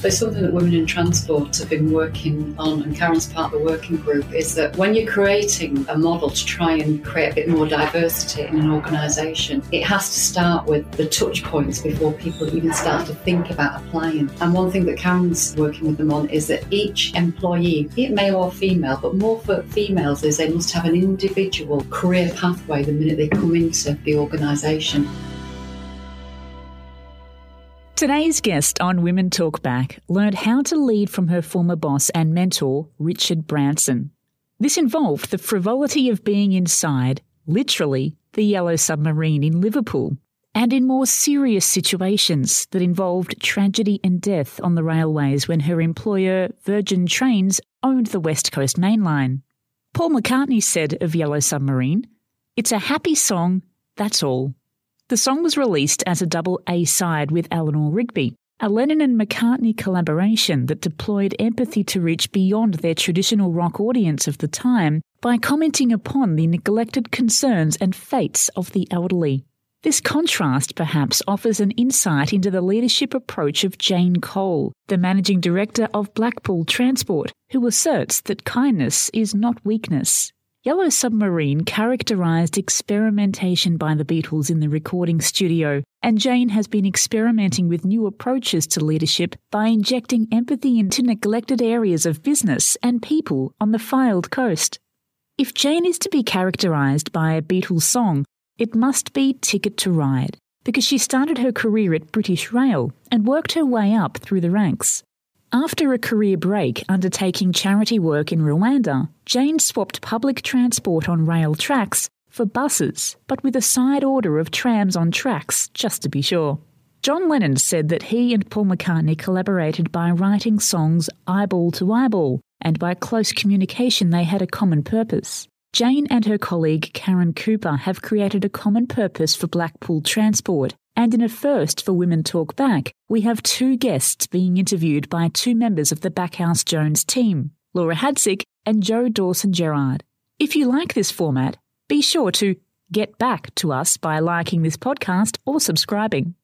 There's something that Women in Transport have been working on, and Karen's part of the working group, is that when you're creating a model to try and create a bit more diversity in an organisation, it has to start with the touch points before people even start to think about applying. And one thing that Karen's working with them on is that each employee, be it male or female, but more for females, is they must have an individual career pathway the minute they come into the organisation. Today's guest on Women Talk Back learned how to lead from her former boss and mentor, Richard Branson. This involved the frivolity of being inside, literally, the Yellow Submarine in Liverpool, and in more serious situations that involved tragedy and death on the railways when her employer, Virgin Trains, owned the West Coast Main Line. Paul McCartney said of Yellow Submarine, It's a happy song, that's all. The song was released as a double A side with Eleanor Rigby, a Lennon and McCartney collaboration that deployed empathy to reach beyond their traditional rock audience of the time by commenting upon the neglected concerns and fates of the elderly. This contrast perhaps offers an insight into the leadership approach of Jane Cole, the managing director of Blackpool Transport, who asserts that kindness is not weakness. Yellow Submarine characterised experimentation by the Beatles in the recording studio, and Jane has been experimenting with new approaches to leadership by injecting empathy into neglected areas of business and people on the Fylde coast. If Jane is to be characterised by a Beatles song, it must be Ticket to Ride, because she started her career at British Rail and worked her way up through the ranks. After a career break undertaking charity work in Rwanda, Jane swapped public transport on rail tracks for buses, but with a side order of trams on tracks, just to be sure. John Lennon said that he and Paul McCartney collaborated by writing songs eyeball to eyeball, and by close communication they had a common purpose. Jane and her colleague Karen Cooper have created a common purpose for Blackpool Transport and in a first for Women Talk Back, we have two guests being interviewed by two members of the Backhouse Jones team, Laura Hadsick and Joe Dawson Gerard. If you like this format, be sure to get back to us by liking this podcast or subscribing.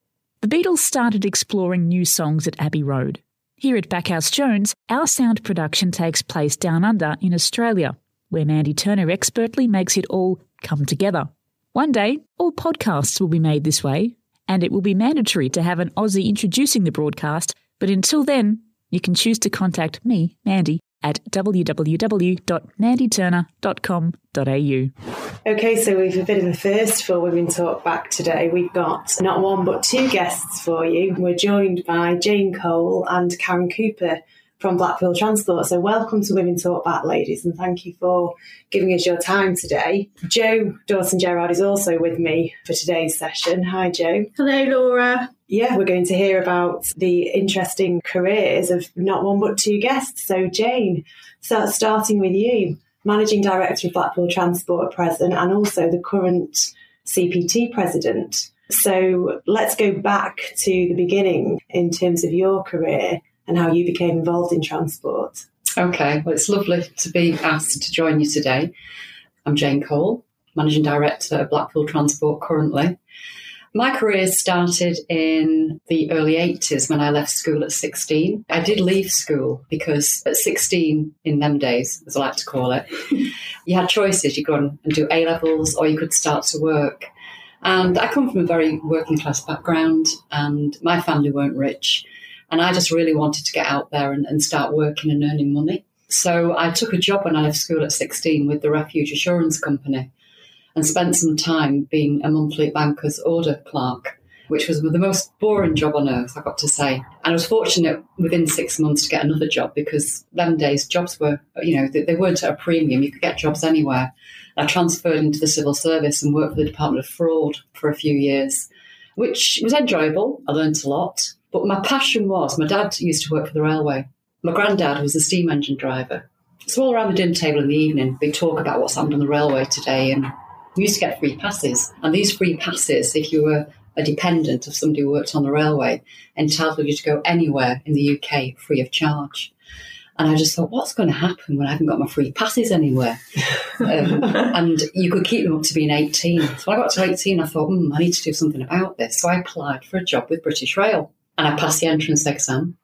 The Beatles started exploring new songs at Abbey Road. Here at Backhouse Jones, our sound production takes place down under in Australia, where Mandy Turner expertly makes it all come together. One day, all podcasts will be made this way, and it will be mandatory to have an Aussie introducing the broadcast. But until then, you can choose to contact me, Mandy, at www.mandyturner.com.au. Okay, so we've a bit of a first for Women Talk Back today. We've got not one but two guests for you. We're joined by Jane Cole and Karen Cooper from Blackpool Transport. So, welcome to Women Talk Back, ladies, and thank you for giving us your time today. Joe Dawson Gerard is also with me for today's session. Hi, Joe. Hello, Laura. Yeah, we're going to hear about the interesting careers of not one but two guests. So, Jane, so starting with you, Managing Director of Blackpool Transport at present, and also the current CPT President. So, let's go back to the beginning in terms of your career and how you became involved in transport. Okay, well, it's lovely to be asked to join you today. I'm Jane Cole, Managing Director of Blackpool Transport currently. My career started in the early 80s when I left school at 16. I did leave school because at 16, in them days, as I like to call it, you had choices. You could go and do A levels or you could start to work. And I come from a very working class background, and my family weren't rich. And I just really wanted to get out there and, and start working and earning money. So I took a job when I left school at 16 with the Refuge Assurance Company and spent some time being a monthly banker's order clerk, which was the most boring job on earth, I got to say. And I was fortunate within six months to get another job because them days jobs were, you know, they, they weren't at a premium. You could get jobs anywhere. I transferred into the civil service and worked for the Department of Fraud for a few years, which was enjoyable. I learned a lot. But my passion was my dad used to work for the railway. My granddad was a steam engine driver. So all around the dinner table in the evening, we talk about what's happened on the railway today, and we used to get free passes. And these free passes, if you were a dependent of somebody who worked on the railway, entitled you to go anywhere in the UK free of charge. And I just thought, what's going to happen when I haven't got my free passes anywhere? um, and you could keep them up to being 18. So when I got to 18, I thought, hmm, I need to do something about this. So I applied for a job with British Rail and I passed the entrance exam.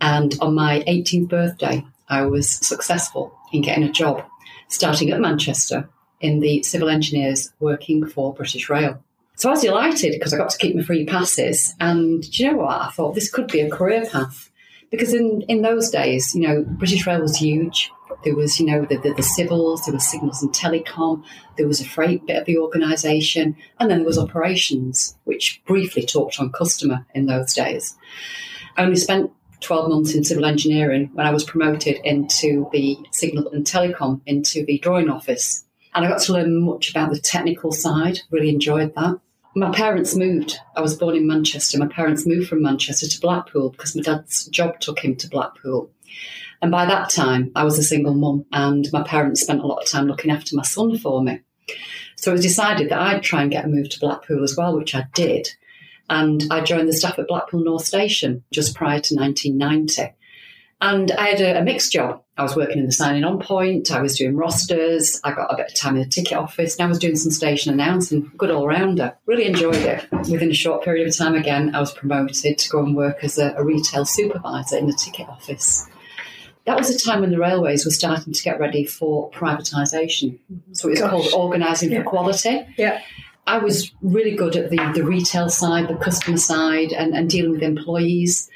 And on my 18th birthday, I was successful in getting a job starting at Manchester in the civil engineers working for British Rail. So I was delighted because I got to keep my free passes. And do you know what? I thought this could be a career path. Because in, in those days, you know, British Rail was huge. There was, you know, the, the, the civils, there was signals and telecom, there was a freight bit of the organisation, and then there was operations, which briefly talked on customer in those days. I only spent 12 months in civil engineering when I was promoted into the signal and telecom, into the drawing office. And I got to learn much about the technical side, really enjoyed that. My parents moved. I was born in Manchester. My parents moved from Manchester to Blackpool because my dad's job took him to Blackpool. And by that time, I was a single mum, and my parents spent a lot of time looking after my son for me. So it was decided that I'd try and get a move to Blackpool as well, which I did. And I joined the staff at Blackpool North Station just prior to 1990. And I had a, a, mixed job. I was working in the signing on point, I was doing rosters, I got a bit of time in the ticket office, and I was doing some station announcing, good all rounder. Really enjoyed it. Within a short period of time, again, I was promoted to go and work as a, a retail supervisor in the ticket office. That was a time when the railways were starting to get ready for privatisation. So it was Gosh. called Organising yeah. for Quality. Yeah. I was really good at the, the retail side, the customer side, and, and dealing with employees.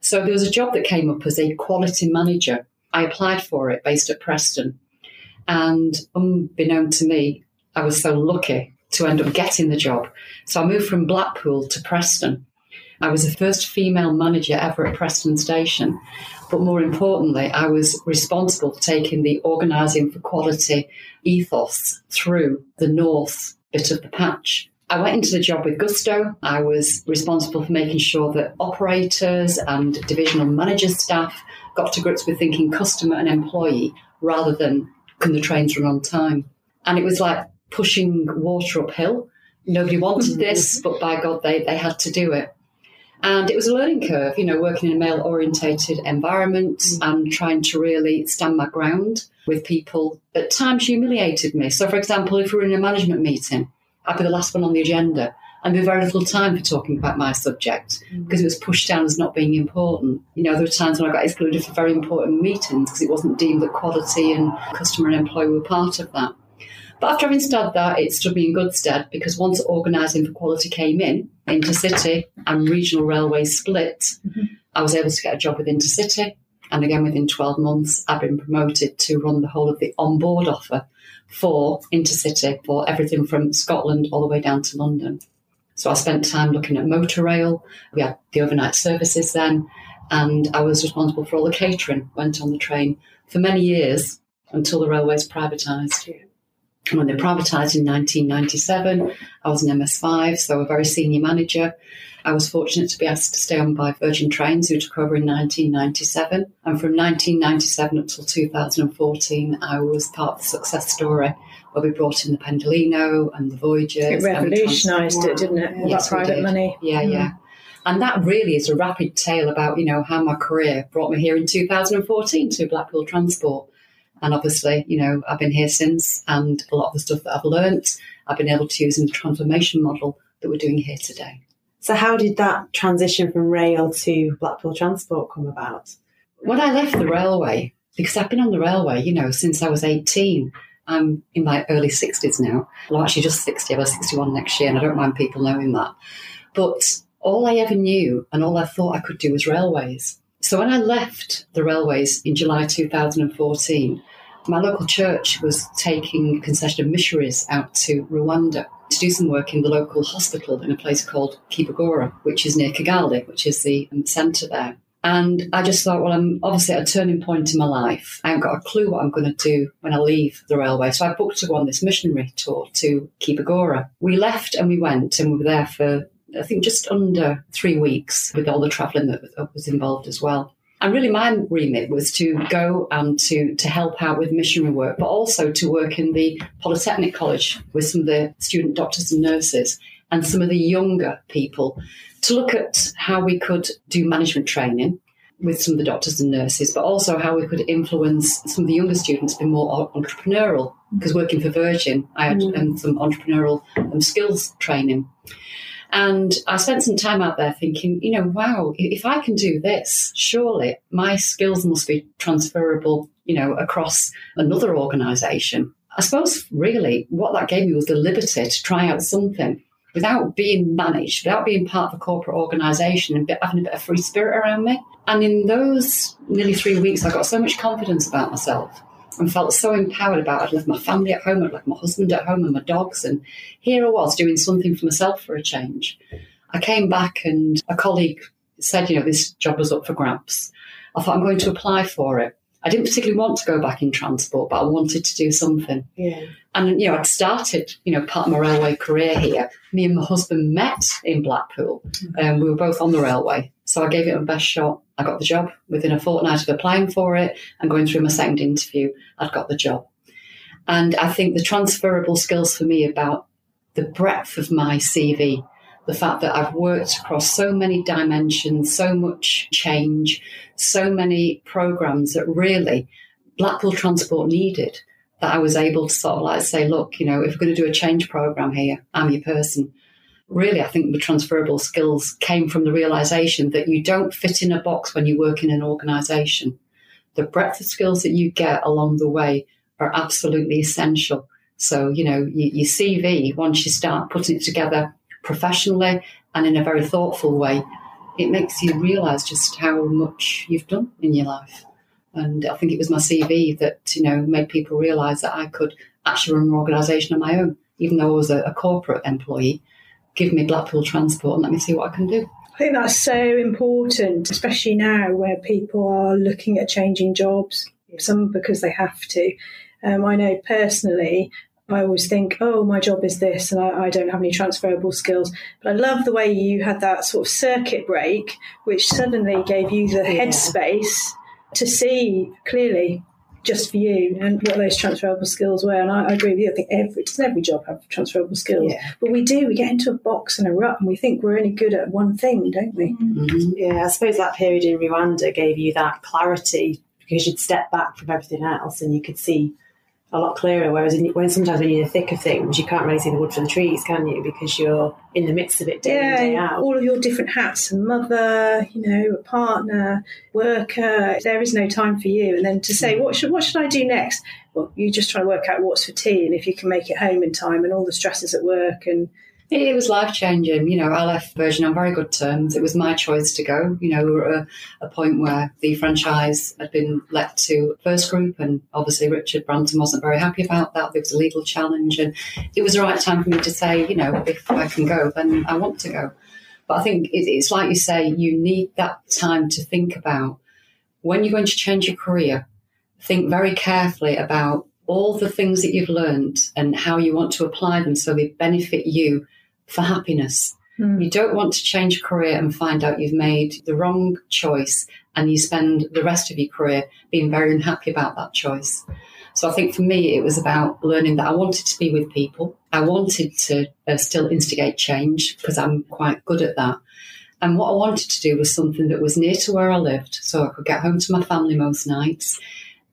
So there was a job that came up as a quality manager. I applied for it based at Preston. And unbeknown to me, I was so lucky to end up getting the job. So I moved from Blackpool to Preston. I was the first female manager ever at Preston Station. But more importantly, I was responsible for taking the organising for quality ethos through the north bit of the patch. I went into the job with gusto. I was responsible for making sure that operators and divisional managers staff got to grips with thinking customer and employee rather than can the trains run on time. And it was like pushing water uphill. Nobody wanted this, but by God, they, they had to do it. And it was a learning curve, you know, working in a male orientated environment mm. and trying to really stand my ground with people at times humiliated me. So, for example, if we were in a management meeting, I'd be the last one on the agenda and be very little time for talking about my subject mm. because it was pushed down as not being important. You know, there were times when I got excluded for very important meetings because it wasn't deemed that quality and customer and employee were part of that. But after having studied that, it stood me in good stead because once organising for quality came in, intercity and regional railways split, mm-hmm. I was able to get a job with intercity. And again, within 12 months, I've been promoted to run the whole of the onboard offer for intercity for everything from Scotland all the way down to London. So I spent time looking at motor rail. We had the overnight services then, and I was responsible for all the catering. Went on the train for many years until the railways privatised when they privatised in 1997, I was an MS5, so a very senior manager. I was fortunate to be asked to stay on by Virgin Trains, who took over in 1997. And from 1997 up till 2014, I was part of the success story where we brought in the Pendolino and the Voyagers. It revolutionised it, didn't it? All yes, that private money. Yeah, mm. yeah. And that really is a rapid tale about, you know, how my career brought me here in 2014 to Blackpool Transport. And obviously, you know, I've been here since, and a lot of the stuff that I've learnt, I've been able to use in the transformation model that we're doing here today. So, how did that transition from rail to Blackpool Transport come about? When I left the railway, because I've been on the railway, you know, since I was 18, I'm in my early 60s now. Well, I'm actually just 60, I was 61 next year, and I don't mind people knowing that. But all I ever knew and all I thought I could do was railways. So when I left the railways in July 2014, my local church was taking a concession of missionaries out to Rwanda to do some work in the local hospital in a place called Kibogora, which is near Kigali, which is the um, centre there. And I just thought, well, I'm obviously at a turning point in my life. I haven't got a clue what I'm going to do when I leave the railway. So I booked to go on this missionary tour to Kibogora. We left and we went and we were there for I think just under three weeks with all the travelling that was involved as well. And really, my remit was to go and to, to help out with missionary work, but also to work in the Polytechnic College with some of the student doctors and nurses and some of the younger people to look at how we could do management training with some of the doctors and nurses, but also how we could influence some of the younger students to be more entrepreneurial. Because working for Virgin, I had mm. um, some entrepreneurial um, skills training. And I spent some time out there thinking, you know, wow, if I can do this, surely my skills must be transferable, you know, across another organisation. I suppose really what that gave me was the liberty to try out something without being managed, without being part of a corporate organisation and having a bit of free spirit around me. And in those nearly three weeks, I got so much confidence about myself and felt so empowered about it. I'd left my family at home, I'd left my husband at home and my dogs, and here I was doing something for myself for a change. I came back and a colleague said, you know, this job was up for grabs. I thought I'm going to apply for it. I didn't particularly want to go back in transport, but I wanted to do something. Yeah. And, you know, I'd started, you know, part of my railway career here. Me and my husband met in Blackpool, and we were both on the railway. So I gave it my best shot. I got the job within a fortnight of applying for it and going through my second interview. I'd got the job. And I think the transferable skills for me about the breadth of my CV, the fact that I've worked across so many dimensions, so much change, so many programs that really Blackpool Transport needed, that I was able to sort of like say, look, you know, if we're going to do a change program here, I'm your person. Really, I think the transferable skills came from the realization that you don't fit in a box when you work in an organization. The breadth of skills that you get along the way are absolutely essential. So, you know, your CV, once you start putting it together professionally and in a very thoughtful way, it makes you realize just how much you've done in your life. And I think it was my CV that, you know, made people realize that I could actually run an organization on my own, even though I was a, a corporate employee. Give me Blackpool Transport and let me see what I can do. I think that's so important, especially now where people are looking at changing jobs, some because they have to. Um, I know personally, I always think, oh, my job is this, and I, I, don't have any transferable skills. But I love the way you had that sort of circuit break, which suddenly gave you the yeah. headspace to see clearly just for you and what those transferable skills were. And I, I agree with you. I think every doesn't every job have transferable skills, yeah. but we do. We get into a box and a rut, and we think we're only good at one thing, don't we? Mm-hmm. Yeah, I suppose that period in Rwanda gave you that clarity because you'd step back from everything else and you could see a lot clearer. Whereas in, when sometimes when you're in the thick of things, you can't really see the wood for the trees, can you? Because you're in the midst of it day yeah, in, day out. All of your different hats, a mother, you know, a partner, worker. There is no time for you. And then to say, what should what should I do next? Well, you just try to work out what's for tea and if you can make it home in time and all the stresses at work and it was life changing. You know, I left Virgin on very good terms. It was my choice to go. You know, we were at a, a, point where the franchise had been let to First Group, and obviously Richard Branson wasn't very happy about that. There was a legal challenge, and it was the right time for me to say, you know, if I can go, then I want to go. But I think it, it's like you say, you need that time to think about when you're going to change your career. Think very carefully about all the things that you've learned and how you want to apply them so they benefit you for happiness. Mm. You don't want to change career and find out you've made the wrong choice and you spend the rest of your career being very unhappy about that choice. So I think for me, it was about learning that I wanted to be with people. I wanted to uh, still instigate change because I'm quite good at that. And what I wanted to do was something that was near to where I lived so I could get home to my family most nights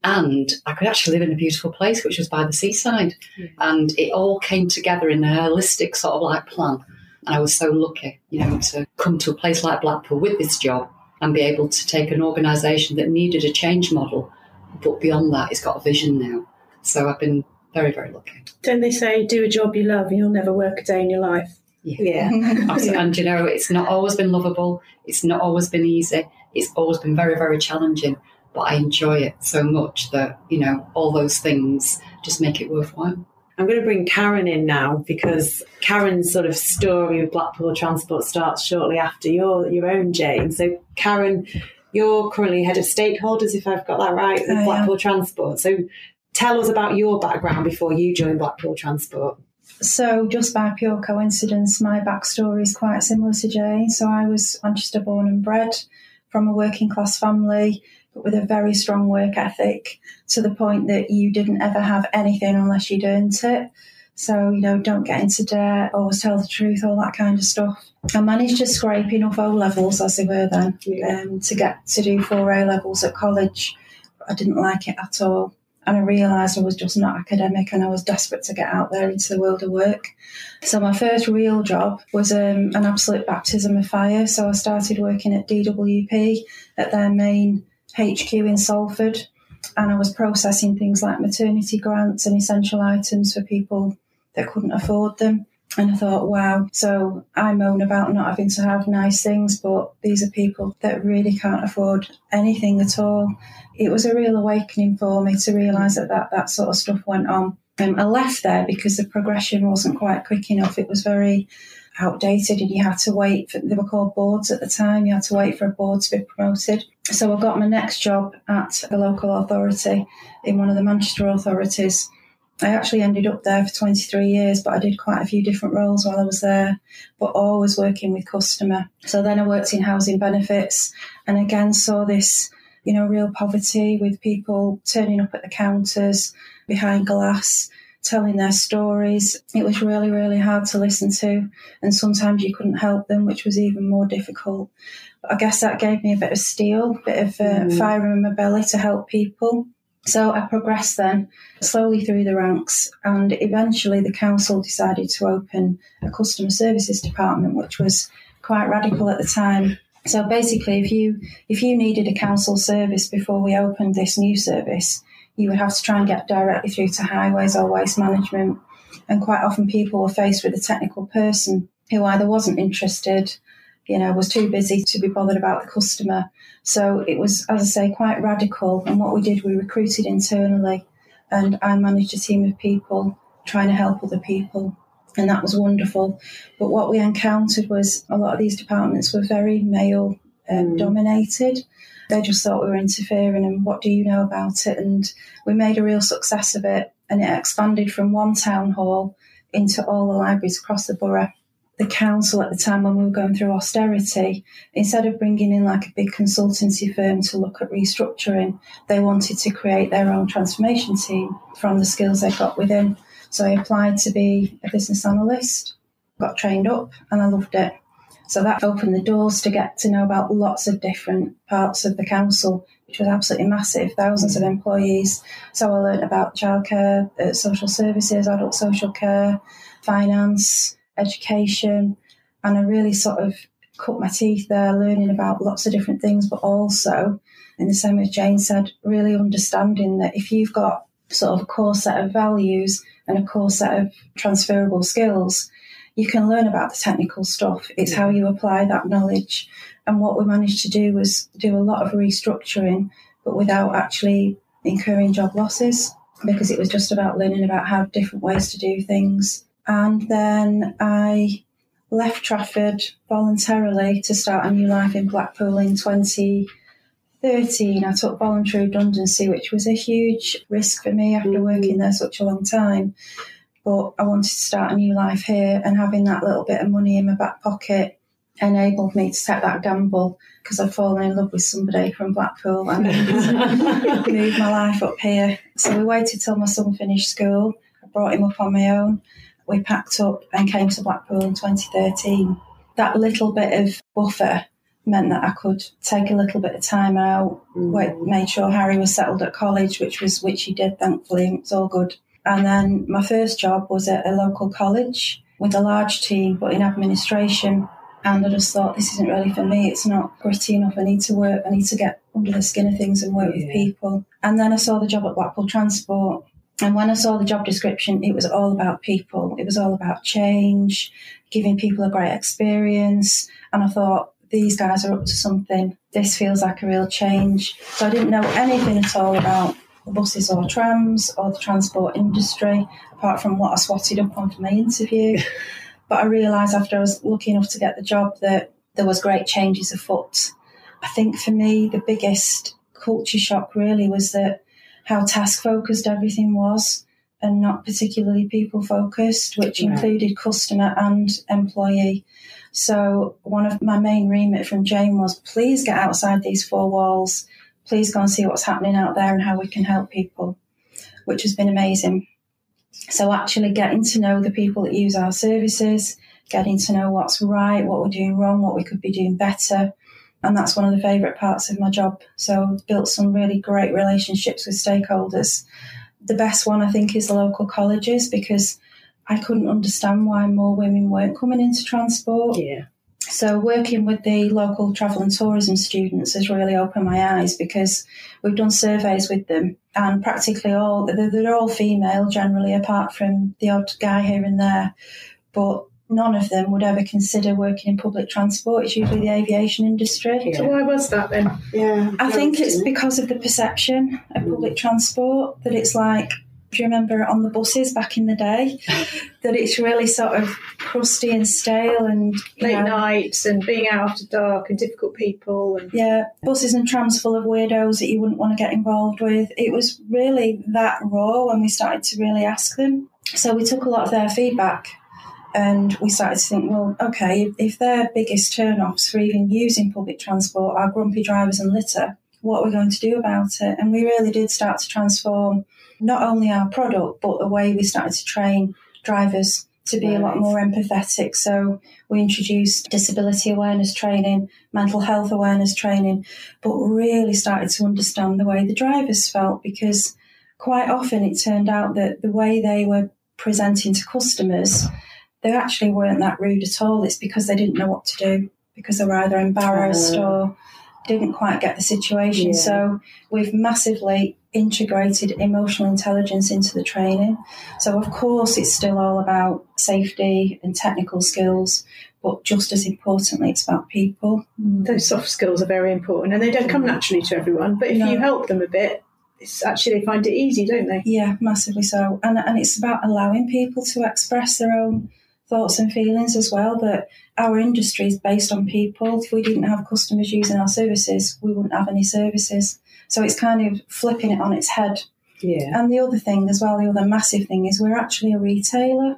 and I could actually live in a beautiful place, which was by the seaside. Mm. And it all came together in a holistic sort of like plan. And I was so lucky, you know, to come to a place like Blackpool with this job and be able to take an organisation that needed a change model, but beyond that, it's got a vision now. So I've been very, very lucky. Don't they say, do a job you love and you'll never work a day in your life? Yeah. yeah. and you know, it's not always been lovable. It's not always been easy. It's always been very, very challenging but I enjoy it so much that, you know, all those things just make it worthwhile. I'm going to bring Karen in now because Karen's sort of story of Blackpool Transport starts shortly after your your own, Jane. So, Karen, you're currently head of stakeholders, if I've got that right, with oh, Blackpool yeah. Transport. So, tell us about your background before you joined Blackpool Transport. So, just by pure coincidence, my backstory is quite similar to Jane. So, I was Manchester born and bred from a working class family but with a very strong work ethic to the point that you didn't ever have anything unless you'd earned it. So, you know, don't get into debt, always tell the truth, all that kind of stuff. I managed to scrape enough O levels, as they were then, um, to get to do four A levels at college. I didn't like it at all. and I realised I was just not academic and I was desperate to get out there into the world of work. So my first real job was um, an absolute baptism of fire. So I started working at DWP at their main HQ in Salford and I was processing things like maternity grants and essential items for people that couldn't afford them. And I thought, wow. So I moan about not having to have nice things, but these are people that really can't afford anything at all. It was a real awakening for me to realise that, that that sort of stuff went on. Um, I left there because the progression wasn't quite quick enough. It was very outdated and you had to wait for, they were called boards at the time. You had to wait for a board to be promoted. So I got my next job at a local authority in one of the Manchester authorities I actually ended up there for 23 years, but I did quite a few different roles while I was there, but always working with customer. So then I worked in housing benefits and again saw this, you know, real poverty with people turning up at the counters behind glass, telling their stories. It was really, really hard to listen to. And sometimes you couldn't help them, which was even more difficult. But I guess that gave me a bit of steel, a bit of uh, mm. fire in my belly to help people. So I progressed then slowly through the ranks, and eventually the council decided to open a customer services department, which was quite radical at the time. So basically, if you if you needed a council service before we opened this new service, you would have to try and get directly through to highways or waste management. And quite often, people were faced with a technical person who either wasn't interested you know, was too busy to be bothered about the customer. So it was, as I say, quite radical. And what we did, we recruited internally, and I managed a team of people trying to help other people. And that was wonderful. But what we encountered was a lot of these departments were very male um, mm. dominated. They just thought we were interfering, and what do you know about it? And we made a real success of it, and it expanded from one town hall into all the libraries across the borough the council at the time when we were going through austerity, instead of bringing in like a big consultancy firm to look at restructuring, they wanted to create their own transformation team from the skills they got within. So I applied to be a business analyst, got trained up, and I loved it. So that opened the doors to get to know about lots of different parts of the council, which was absolutely massive, thousands of employees. So I learned about childcare, uh, social services, adult social care, finance, education, and I really sort of cut my teeth there, learning about lots of different things, but also, in the same as Jane said, really understanding that if you've got sort of a core set of values and a core set of transferable skills, you can learn about the technical stuff. It's how you apply that knowledge. And what we managed to do was do a lot of restructuring, but without actually incurring job losses because it was just about learning about how different ways to do things. And then I left Trafford voluntarily to start a new life in Blackpool in 2013. I took voluntary redundancy, which was a huge risk for me after mm-hmm. working there such a long time. But I wanted to start a new life here, and having that little bit of money in my back pocket enabled me to take that gamble because I'd fallen in love with somebody from Blackpool and moved my life up here. So we waited till my son finished school. I brought him up on my own we packed up and came to Blackpool in 2013. That little bit of buffer meant that I could take a little bit of time out, mm. made sure Harry was settled at college, which was which he did, thankfully. It's all good. And then my first job was at a local college with a large team, but in administration. And I just thought, this isn't really for me. It's not gritty enough. I need to work. I need to get under the skin of things and work yeah. with people. And then I saw the job at Blackpool Transport, and when I saw the job description, it was all about people. It was all about change, giving people a great experience. And I thought, these guys are up to something. This feels like a real change. So I didn't know anything at all about the buses or trams or the transport industry, apart from what I swatted up on for my interview. but I realised after I was lucky enough to get the job that there was great changes afoot. I think for me, the biggest culture shock really was that how task focused everything was and not particularly people focused, which included customer and employee. So one of my main remit from Jane was please get outside these four walls. Please go and see what's happening out there and how we can help people, which has been amazing. So actually getting to know the people that use our services, getting to know what's right, what we're doing wrong, what we could be doing better, And that's one of the favourite parts of my job. So I've built some really great relationships with stakeholders. The best one, I think, is the local colleges because I couldn't understand why more women weren't coming into transport. Yeah. So working with the local travel and tourism students has really opened my eyes because we've done surveys with them and practically all they're, they're all female generally apart from the odd guy here and there but none of them would ever consider working in public transport it's usually the aviation industry So why was that then? Yeah. I think it's because of the perception of public transport that it's like do you remember on the buses back in the day that it's really sort of crusty and stale and Late know, nights and being out after dark and difficult people and Yeah, buses and trams full of weirdos that you wouldn't want to get involved with. It was really that raw when we started to really ask them. So we took a lot of their feedback and we started to think, well, okay, if, if their biggest turn offs for even using public transport are grumpy drivers and litter, what are we going to do about it? And we really did start to transform not only our product, but the way we started to train drivers to be a lot more empathetic. So we introduced disability awareness training, mental health awareness training, but really started to understand the way the drivers felt because quite often it turned out that the way they were presenting to customers, they actually weren't that rude at all. It's because they didn't know what to do because they were either embarrassed Ah. or didn't quite get the situation. Yeah. So we've massively integrated emotional intelligence into the training. So of course it's still all about safety and technical skills, but just as importantly it's about people. Mm. those soft skills are very important and they don't come mm. naturally to everyone. But if No. you help them a bit, it's actually they find it easy, don't they? Yeah, massively so. And and it's about allowing people to express their own thoughts and feelings as well. That our industry is based on people. If we didn't have customers using our services, we wouldn't have any services. So it's kind of flipping it on its head. Yeah. And the other thing as well, the other massive thing is we're actually a retailer,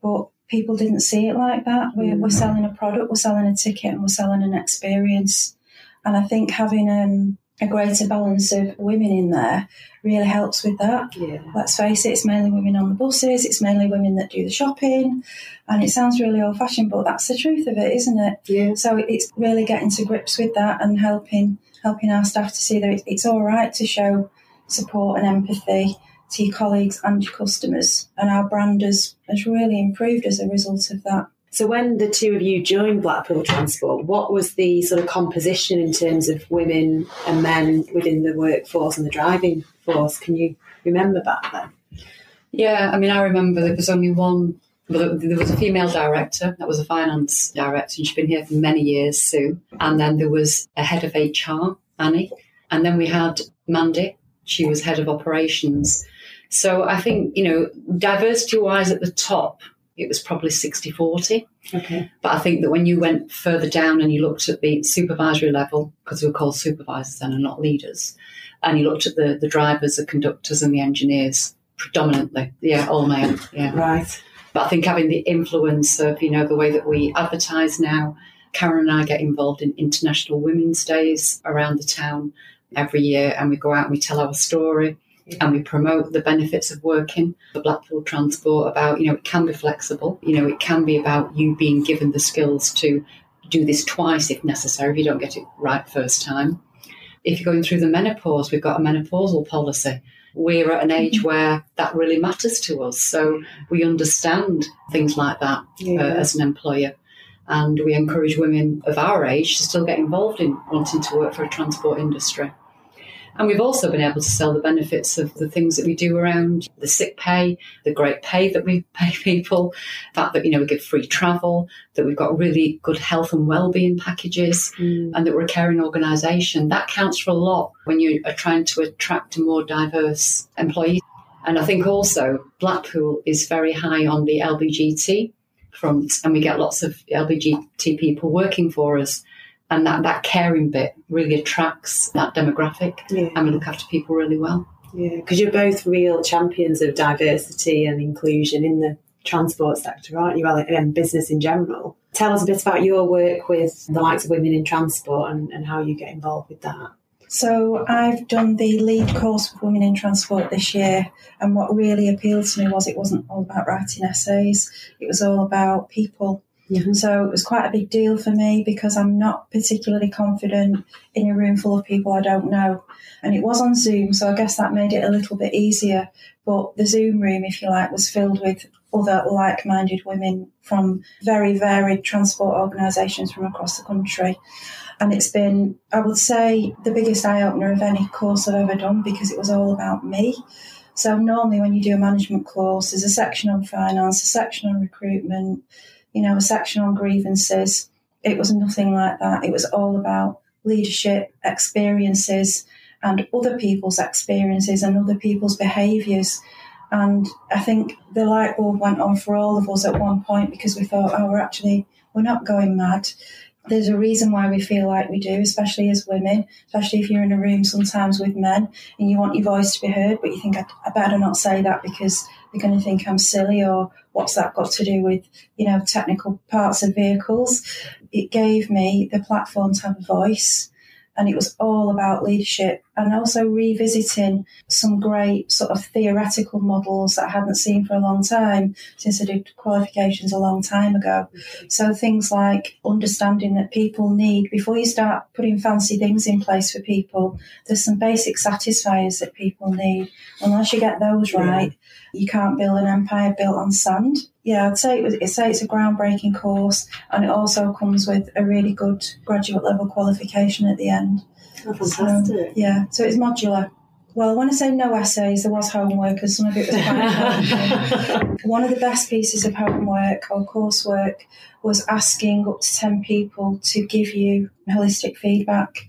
but people didn't see it like that. We're, we're selling a product, we're selling a ticket, and we're selling an experience. And I think having um, a greater balance of women in there really helps with that. Yeah. Let's face it, it's mainly women on the buses, it's mainly women that do the shopping. And it sounds really old fashioned, but that's the truth of it, isn't it? Yeah. So it's really getting to grips with that and helping helping our staff to see that it's all right to show support and empathy to your colleagues and your customers. And our brand has, has really improved as a result of that. So when the two of you joined Blackpool Transport, what was the sort of composition in terms of women and men within the workforce and the driving force? Can you remember back then? Yeah, I mean, I remember there was only one. Well, there was a female director that was a finance director, and she'd been here for many years, Sue. And then there was a head of HR, Annie. And then we had Mandy, she was head of operations. So I think, you know, diversity wise at the top, it was probably 60 40. Okay. But I think that when you went further down and you looked at the supervisory level, because we were called supervisors then and not leaders, and you looked at the, the drivers, the conductors, and the engineers, predominantly, yeah, all male, yeah. Right. But I think having the influence of, you know, the way that we advertise now, Karen and I get involved in International Women's Days around the town every year, and we go out and we tell our story and we promote the benefits of working for Blackpool Transport about, you know, it can be flexible, you know, it can be about you being given the skills to do this twice if necessary, if you don't get it right first time. If you're going through the menopause, we've got a menopausal policy. We're at an age where that really matters to us. So we understand things like that Yeah. uh, as an employer. And we encourage women of our age to still get involved in wanting to work for a transport industry. And we've also been able to sell the benefits of the things that we do around the sick pay, the great pay that we pay people, the fact that, you know, we give free travel, that we've got really good health and well-being packages, Mm. and that we're a caring organisation. That counts for a lot when you are trying to attract a more diverse employee. And I think also Blackpool is very high on the LBGT front, and we get lots of LBGT people working for us. And that, that caring bit really attracts that demographic, Yeah. and we look after people really well. Yeah. Because you're both real champions of diversity and inclusion in the transport sector, aren't you? Well, and business in general. Tell us a bit about your work with the likes of women in transport and, and how you get involved with that. So I've done the lead course with Women in Transport this year, and what really appealed to me was it wasn't all about writing essays. It was all about people. Mm-hmm. So it was quite a big deal for me because I'm not particularly confident in a room full of people I don't know. And it was on Zoom, so I guess that made it a little bit easier. But the Zoom room, if you like, was filled with other like minded women from very varied transport organisations from across the country. And it's been, I would say, the biggest eye opener of any course I've ever done because it was all about me. So normally when you do a management course, there's a section on finance, a section on recruitment, you know, a section on grievances. It was nothing like that. It was all about leadership, experiences, and other people's experiences and other people's behaviours. And I think the light bulb went on for all of us at one point because we thought, oh, we're actually, we're not going mad there's a reason why we feel like we do, especially as women, especially if you're in a room sometimes with men and you want your voice to be heard, but you think, I, I better not say that because they're going to think I'm silly or what's that got to do with, you know, technical parts of vehicles. It gave me the platform to have a voice and it was all about leadership and also revisiting some great sort of theoretical models that I hadn't seen for a long time since I did qualifications a long time ago. Mm-hmm. So things like understanding that people need, before you start putting fancy things in place for people, there's some basic satisfiers that people need. Unless you get those right, you can't build an empire built on sand. Yeah, I'd say it was, I'd say it's a groundbreaking course, and it also comes with a really good graduate level qualification at the end. Oh, um, fantastic! So, yeah, so it's modular. Well, when I say no essays, there was homework, and some of it was quite. One of the best pieces of homework or coursework was asking up to ten people to give you holistic feedback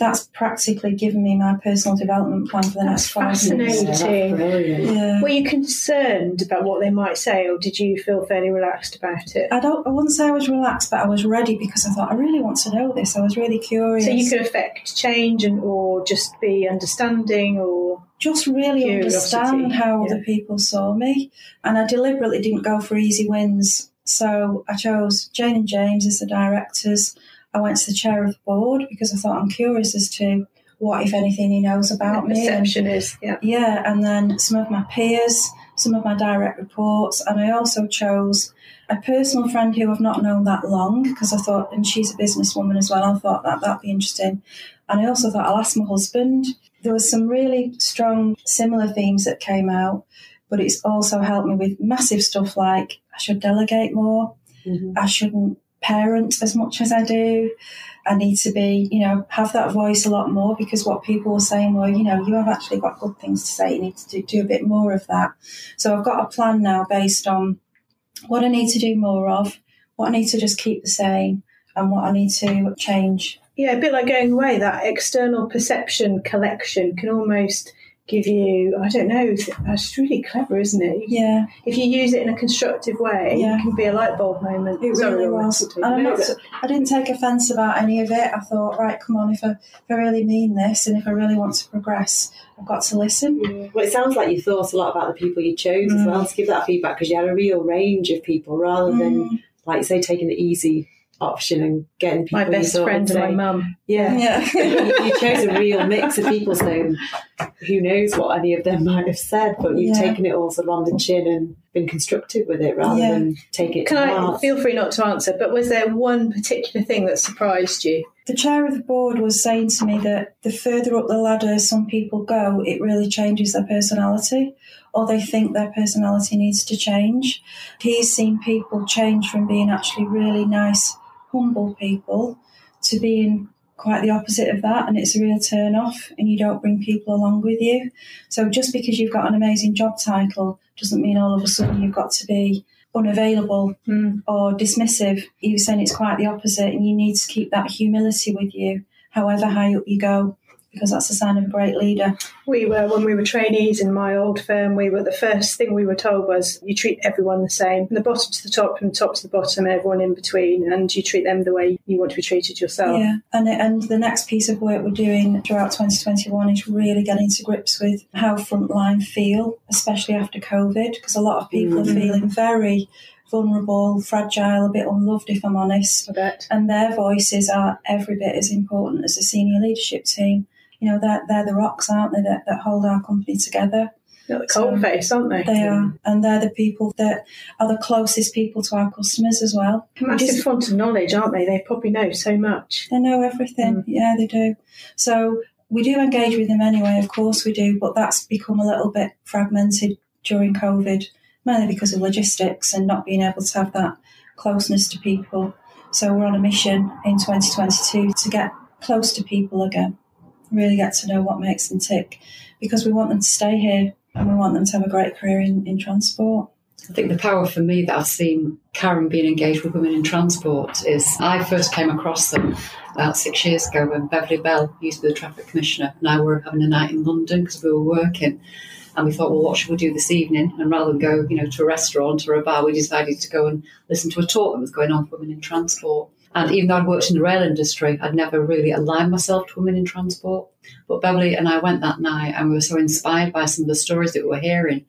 that's practically given me my personal development plan for the that's next five years. Fascinating. Yeah. Were you concerned about what they might say, or did you feel fairly relaxed about it? I don't. I wouldn't say I was relaxed, but I was ready because I thought I really want to know this. I was really curious. So you could affect change, and or just be understanding, or just really Curiosity. understand how Yeah. the people saw me. And I deliberately didn't go for easy wins. So I chose Jane and James as the directors. I went to the chair of the board because I thought I'm curious as to what, if anything, he knows about me. Perception is. Yeah. yeah, and then some of my peers, some of my direct reports, and I also chose a personal friend who I've not known that long because I thought, and she's a businesswoman as well. I thought that that'd be interesting, and I also thought I'll ask my husband. There was some really strong similar themes that came out, but it's also helped me with massive stuff like I should delegate more, mm-hmm. I shouldn't parent as much as I do. I need to be, you know, have that voice a lot more because what people were saying were, you know, you have actually got good things to say. You need to do, do a bit more of that. So I've got a plan now based on what I need to do more of, what I need to just keep the same, and what I need to change. Yeah, a bit like going away, that external perception collection can almost give you, I don't know, it's really clever, isn't it? Yeah, If you use it in a constructive way, Yeah. it can be a light bulb moment. it Sorry, really I was. And I'm not, I didn't take offence about any of it. I thought, right, come on, if I, if I really mean this and if I really want to progress, I've got to listen. Well, it sounds like you thought a lot about the people you chose as Mm. well to give that feedback because you had a real range of people rather than, Mm. like you say, taking the easy option and getting people my best friend would and my mum. Yeah. Yeah. you, you chose a real mix of people, so who knows what any of them might have said, but you've Yeah. taken it all sort of on the chin and been constructive with it rather Yeah. than take it Can to I heart. feel free not to answer? But was there one particular thing that surprised you? The chair of the board was saying to me that the further up the ladder some people go, it really changes their personality, or they think their personality needs to change. He's seen people change from being actually really nice, humble people to being quite the opposite of that, and it's a real turn off, and you don't bring people along with you. So just because you've got an amazing job title doesn't mean all of a sudden you've got to be unavailable hmm. or dismissive. He was saying it's quite the opposite, and you need to keep that humility with you, however high up you go, because that's a sign of a great leader. We were when we were trainees in my old firm. We were the first thing we were told was you treat everyone the same, from the bottom to the top, from the top to the bottom, everyone in between, and you treat them the way you want to be treated yourself. Yeah, and and the next piece of work we're doing throughout 2021 is really getting to grips with how frontline feel, especially after COVID, because a lot of people are mm. feeling very vulnerable, fragile, a bit unloved, if I'm honest. And their voices are every bit as important as the senior leadership team. You know, they're, they're the rocks, aren't they, that, that hold our company together. They're the cold face, aren't they? They are, and they're the people that are the closest people to our customers as well. Massive font of knowledge, aren't they? They probably know so much. They know everything. Mm. Yeah, they do. So we do engage with them anyway, of course we do, but that's become a little bit fragmented during COVID, mainly because of logistics and not being able to have that closeness to people. So we're on a mission in 2022 to get close to people again, really get to know what makes them tick, because we want them to stay here and we want them to have a great career in, in transport. I think the power for me that I've seen Karen being engaged with women in transport is I first came across them about six years ago when Beverley Bell used to be the traffic commissioner and I were having a night in London because we were working. And we thought, well, what should we do this evening? And rather than go, you know, to a restaurant or a bar, we decided to go and listen to a talk that was going on for women in transport. And even though I'd worked in the rail industry, I'd never really aligned myself to women in transport. But Beverley and I went that night and we were so inspired by some of the stories that we were hearing.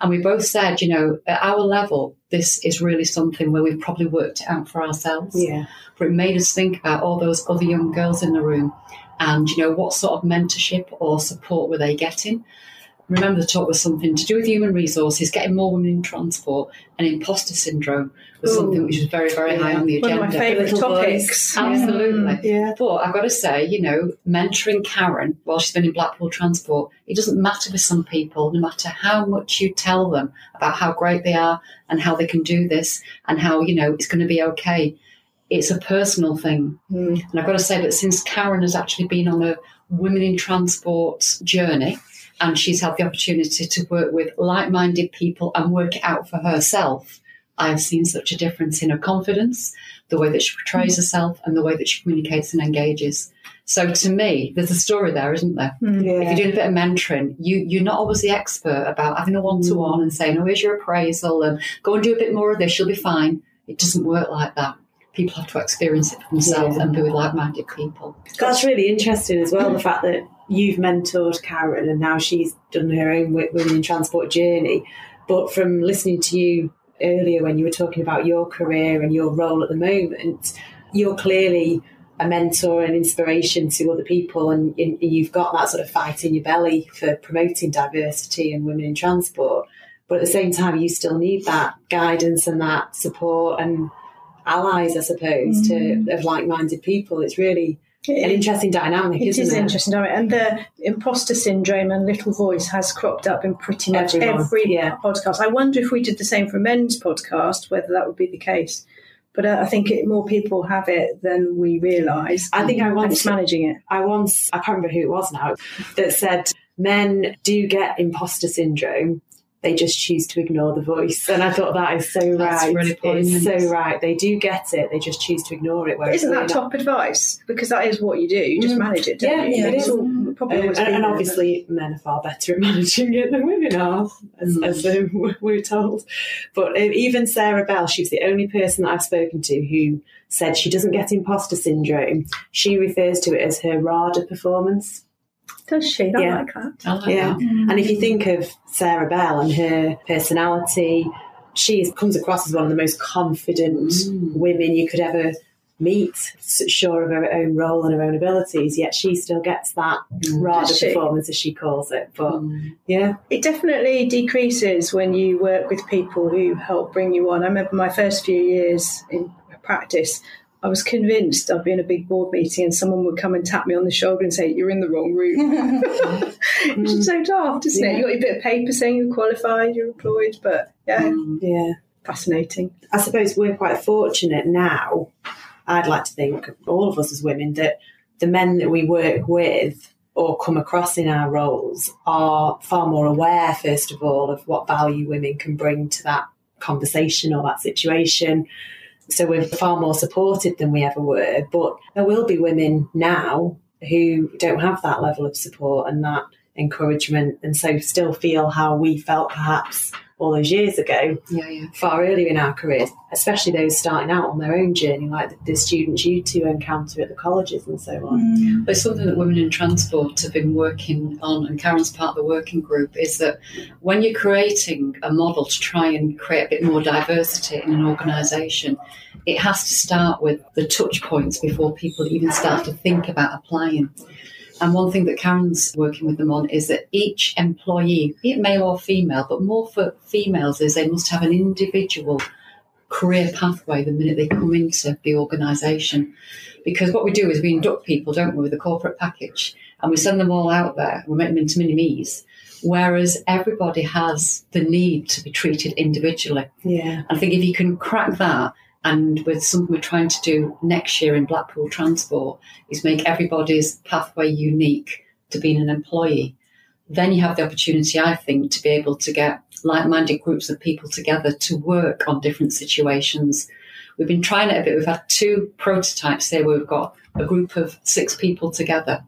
And we both said, you know, at our level, this is really something where we've probably worked it out for ourselves. Yeah. But it made us think about all those other young girls in the room and, you know, what sort of mentorship or support were they getting? Remember, the talk was something to do with human resources, getting more women in transport, and imposter syndrome was Ooh. something which was very, very high on the agenda. One of my favourite topics. Absolutely. Yeah. But I've got to say, you know, mentoring Karen while she's been in Blackpool Transport, it doesn't matter for some people, no matter how much you tell them about how great they are and how they can do this and how, you know, it's going to be okay. It's a personal thing. Mm. And I've got to say that since Karen has actually been on a women in transport journey, and she's had the opportunity to work with like minded people and work it out for herself. I've seen such a difference in her confidence, the way that she portrays mm. herself, and the way that she communicates and engages. So, to me, there's a story there, isn't there? Mm. If you're doing a bit of mentoring, you, you're not always the expert about having a one to mm. one and saying, oh, here's your appraisal and go and do a bit more of this, you'll be fine. It doesn't work like that. People have to experience it for themselves Yeah. and be with like minded people. That's really interesting as well, the fact that you've mentored Karen and now she's done her own women in transport journey. But from listening to you earlier when you were talking about your career and your role at the moment, you're clearly a mentor and inspiration to other people, and, and you've got that sort of fight in your belly for promoting diversity and women in transport. But at the same time, you still need that guidance and that support and allies, I suppose, to of like-minded people. It's really an interesting dynamic, It isn't is it? interesting, and the imposter syndrome and little voice has cropped up in pretty much Everyone, every yeah. podcast. I wonder if we did the same for men's podcast, whether that would be the case. But uh, I think it, more people have it than we realise. I think I once managing it. I once I can't remember who it was now that said men do get imposter syndrome. They just choose to ignore the voice, and I thought that is so That's right. really it's so right. They do get it. They just choose to ignore it. whereas Isn't we're that not. top advice? Because that is what you do. You just Mm. manage it, don't Yeah, you? yeah, It's all- probably Um, always and, been and there, obviously, men are far better at managing it than women are, as, Mm. as um, we're told. But um, even Sarah Bell, she's the only person that I've spoken to who said she doesn't get imposter syndrome. She refers to it as her RADA performance. Does she? I Yeah. like that. Like Yeah. that. And if you think of Sarah Bell and her personality, she is, comes across as one of the most confident Mm. women you could ever meet, sure of her own role and her own abilities, yet she still gets that RADA Does she? performance, as she calls it. But Mm. yeah, It definitely decreases when you work with people who help bring you on. I remember my first few years in practice, I was convinced I'd be in a big board meeting and someone would come and tap me on the shoulder and say, You're in the wrong room. Which is so daft, isn't it? Yeah. You got your bit of paper saying you're qualified, you're employed, but yeah, Mm. yeah. fascinating. I suppose we're quite fortunate now, I'd like to think, all of us as women, that the men that we work with or come across in our roles are far more aware, first of all, of what value women can bring to that conversation or that situation. So we're far more supported than we ever were. But there will be women now who don't have that level of support and that encouragement, and so still feel how we felt perhaps all those years ago Yeah, yeah. far earlier in our careers, especially those starting out on their own journey, like the, the students you two encounter at the colleges and so on. But it's something that women in transport have been working on, and Karen's part of the working group, is that when you're creating a model to try and create a bit more diversity in an organisation, it has to start with the touch points before people even start to think about applying. And one thing that Karen's working with them on is that each employee, be it male or female, but more for females, is they must have an individual career pathway the minute they come into the organisation. Because what we do is we induct people, don't we, with a corporate package, and we send them all out there. We make them into mini me's. Whereas everybody has the need to be treated individually. Yeah. I think if you can crack that, and with something we're trying to do next year in Blackpool Transport, is make everybody's pathway unique to being an employee. Then you have the opportunity, I think, to be able to get like minded groups of people together to work on different situations. We've been trying it a bit. We've had two prototypes here where we've got a group of six people together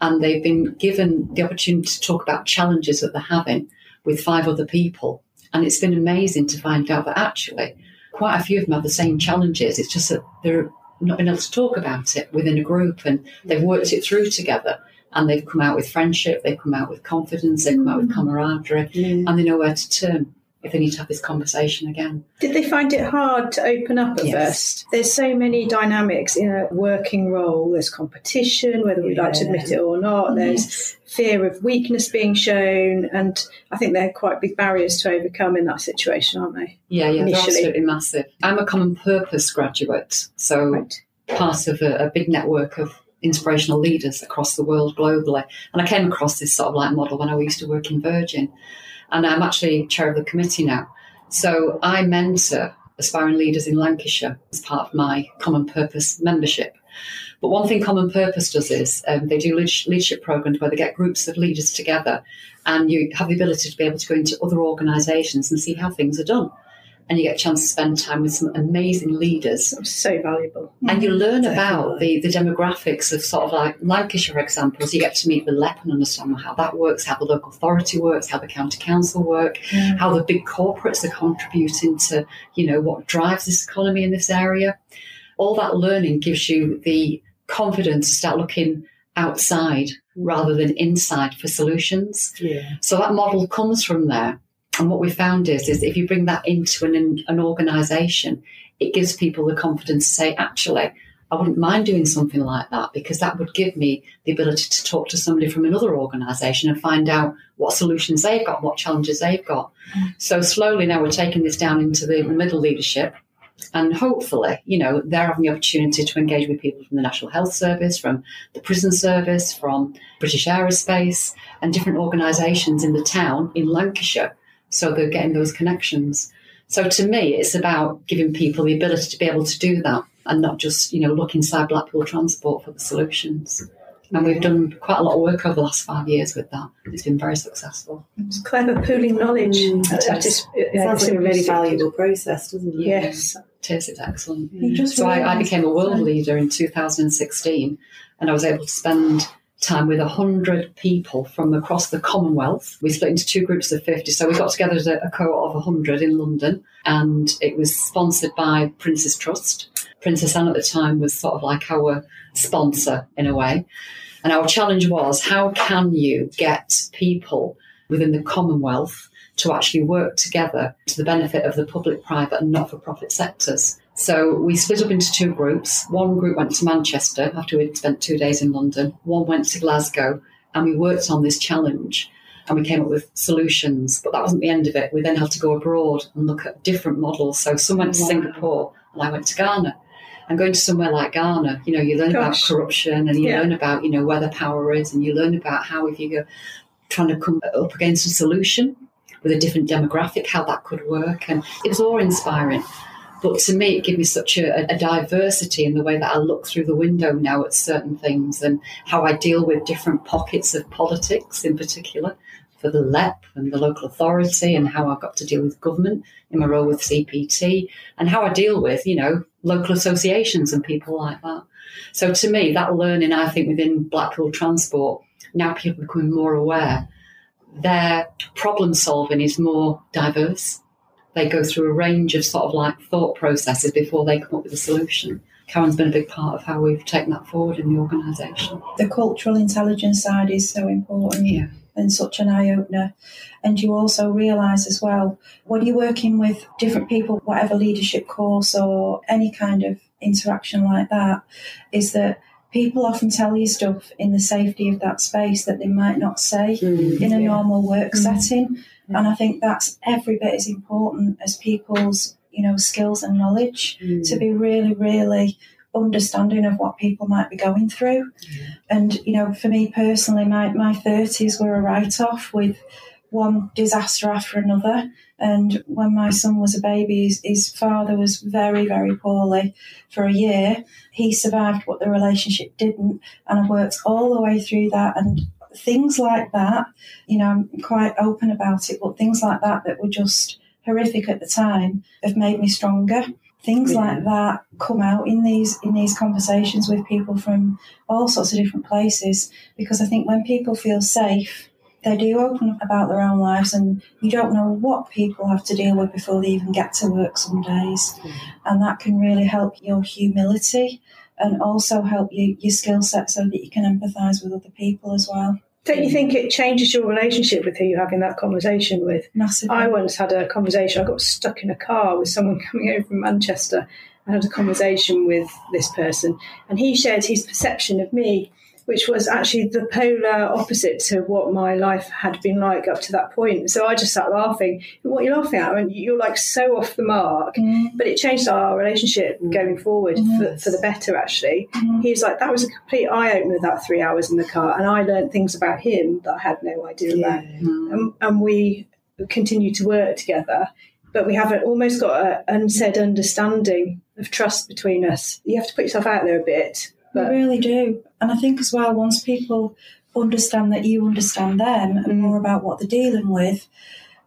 and they've been given the opportunity to talk about challenges that they're having with five other people. And it's been amazing to find out that actually quite a few of them have the same challenges. It's just that they're not been able to talk about it within a group and they've worked it through together and they've come out with friendship, they've come out with confidence, they've come out with camaraderie, Mm. and they know where to turn if they need to have this conversation again. Did they find it hard to open up at Yes. first? There's so many dynamics in a working role. There's competition, whether we like to admit it or not. There's fear of weakness being shown, and I think they're quite big barriers to overcome in that situation, aren't they? Yeah, yeah, absolutely massive. I'm a common purpose graduate, so Right. part of a, a big network of inspirational leaders across the world globally. And I came across this sort of like model when I used to work in Virgin. And I'm actually chair of the committee now. So I mentor aspiring leaders in Lancashire as part of my common purpose membership. But one thing Common Purpose does is um, they do leadership programs where they get groups of leaders together and you have the ability to be able to go into other organisations and see how things are done. And you get a chance to spend time with some amazing leaders so valuable. and you learn mm-hmm. Definitely. about the, the demographics of sort of like Lancashire examples. You get to meet the LEP and understand how that works, how the local authority works, how the county council work, mm. how the big corporates are contributing to, you know, what drives this economy in this area. All that learning gives you the confidence to start looking outside rather than inside for solutions. Yeah. So that model comes from there. And what we found is, is if you bring that into an, an organisation, it gives people the confidence to say, actually, I wouldn't mind doing something like that because that would give me the ability to talk to somebody from another organisation and find out what solutions they've got, what challenges they've got. So slowly now we're taking this down into the middle leadership. And hopefully, you know, they're having the opportunity to engage with people from the National Health Service, from the Prison Service, from British Aerospace, and different organisations in the town in Lancashire. So they're getting those connections. So to me, it's about giving people the ability to be able to do that and not just, you know, look inside Blackpool Transport for the solutions. And we've done quite a lot of work over the last five years with that. It's been very successful. It's clever pooling knowledge. Mm. I- I just- Sounds like a really valuable process, doesn't it? Yes. It is, it's excellent. You just So I, I became a world leader in 2016 and I was able to spend time with 100 people from across the Commonwealth. We split into two groups of 50. So we got together as a, a cohort of 100 in London and it was sponsored by Princess Trust. Princess Anne at the time was sort of like our sponsor in a way. And our challenge was how can you get people within the Commonwealth to actually work together to the benefit of the public, private, and not for profit sectors? So we split up into two groups. One group went to Manchester after we'd spent two days in London, one went to Glasgow, and we worked on this challenge and we came up with solutions. But that wasn't the end of it. We then had to go abroad and look at different models. So some went to Wow. Singapore and I went to Ghana. And going to somewhere like Ghana, you know, you learn about corruption and you Yeah. learn about, you know, where the power is and you learn about how if you're trying to come up against a solution with a different demographic, how that could work. And it was awe inspiring. But to me, it gave me such a, a diversity in the way that I look through the window now at certain things and how I deal with different pockets of politics in particular for the LEP and the local authority and how I've got to deal with government in my role with CPT and how I deal with, you know, local associations and people like that. So to me, that learning, I think, within Blackpool Transport, now people are becoming more aware, their problem solving is more diverse. They go through a range of sort of like thought processes before they come up with a solution. Karen's been a big part of how we've taken that forward in the organisation. the cultural intelligence side is so important Yeah. and such an eye opener. And you also realise as well, when you're working with different people, whatever leadership course or any kind of interaction like that, is that people often tell you stuff in the safety of that space that they might not say mm, in a yeah. normal work mm. setting. And I think that's every bit as important as people's, you know, skills and knowledge mm. to be really, really understanding of what people might be going through. And, you know, for me personally, my, my 30s were a write off with one disaster after another. And when my son was a baby, his, his, father was very, very poorly for a year. He survived what the relationship didn't, and I worked all the way through that. And things like that, you know, I'm quite open about it, but things like that that were just horrific at the time have made me stronger. Things yeah. like that come out in these in these conversations with people from all sorts of different places because I think when people feel safe they do open up about their own lives, and you don't know what people have to deal with before they even get to work some days. Mm. And that can really help your humility and also help you, your skill set so that you can empathise with other people as well. Don't you think it changes your relationship with who you're having that conversation with? Massively. I once had a conversation, I got stuck in a car with someone coming over from Manchester. I had a conversation with this person, and he shared his perception of me which was actually the polar opposite to what my life had been like up to that point. So I just sat laughing. What are you laughing at? And you're like so off the mark. Mm. But it changed our relationship mm. going forward mm. for, for, the better, actually. Mm. He was like, that was a complete eye opener, that three hours in the car. And I learned things about him that I had no idea yeah. about. And, and we continue to work together but we have almost got an unsaid understanding of trust between us. You have to put yourself out there a bit but we really do. And I think as well, once people understand that you understand them and mm. more about what they're dealing with,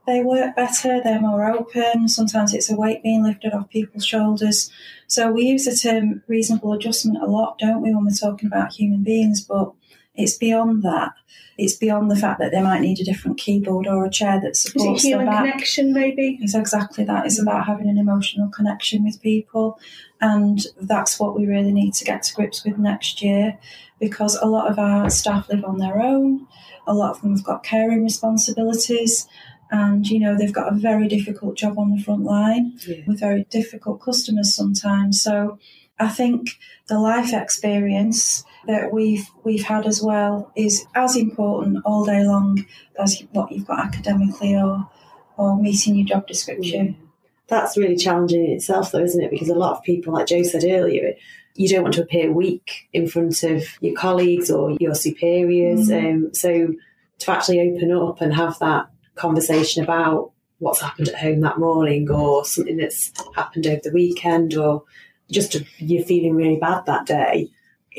they work better, they're more open. Sometimes it's a weight being lifted off people's shoulders. So we use the term reasonable adjustment a lot, don't we, when we're talking about human beings? But it's beyond that. It's beyond the fact that they might need a different keyboard or a chair that supports Is it human their back. connection, maybe? It's exactly that. It's about having an emotional connection with people, and that's what we really need to get to grips with next year, because a lot of our staff live on their own. A lot of them have got caring responsibilities, and you know they've got a very difficult job on the front line yeah. with very difficult customers sometimes. So I think the life experience that we've we've had as well is as important all day long as what you've got academically or or meeting your job description. Yeah. That's really challenging in itself, though, isn't it? Because a lot of people, like Joe said earlier, you don't want to appear weak in front of your colleagues or your superiors. Mm-hmm. Um, so to actually open up and have that conversation about what's happened at home that morning or something that's happened over the weekend or just you're feeling really bad that day,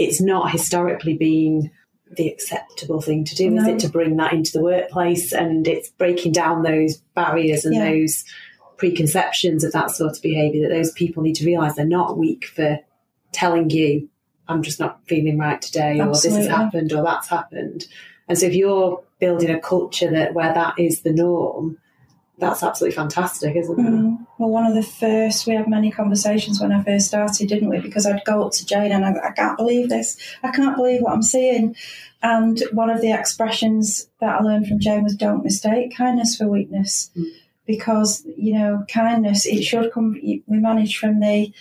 it's not historically been the acceptable thing to do, no. is it? To bring that into the workplace and it's breaking down those barriers and yeah. those preconceptions of that sort of behaviour that those people need to realise they're not weak for telling you, I'm just not feeling right today, Absolutely. or this has happened, or that's happened. And so if you're building a culture that where that is the norm, that's absolutely fantastic, isn't it? Mm. Well, one of the first, we had many conversations when I first started, didn't we? Because I'd go up to Jane and I, I can't believe this. I can't believe what I'm seeing. And one of the expressions that I learned from Jane was don't mistake kindness for weakness. Mm. Because, you know, kindness, it should come, we manage from the,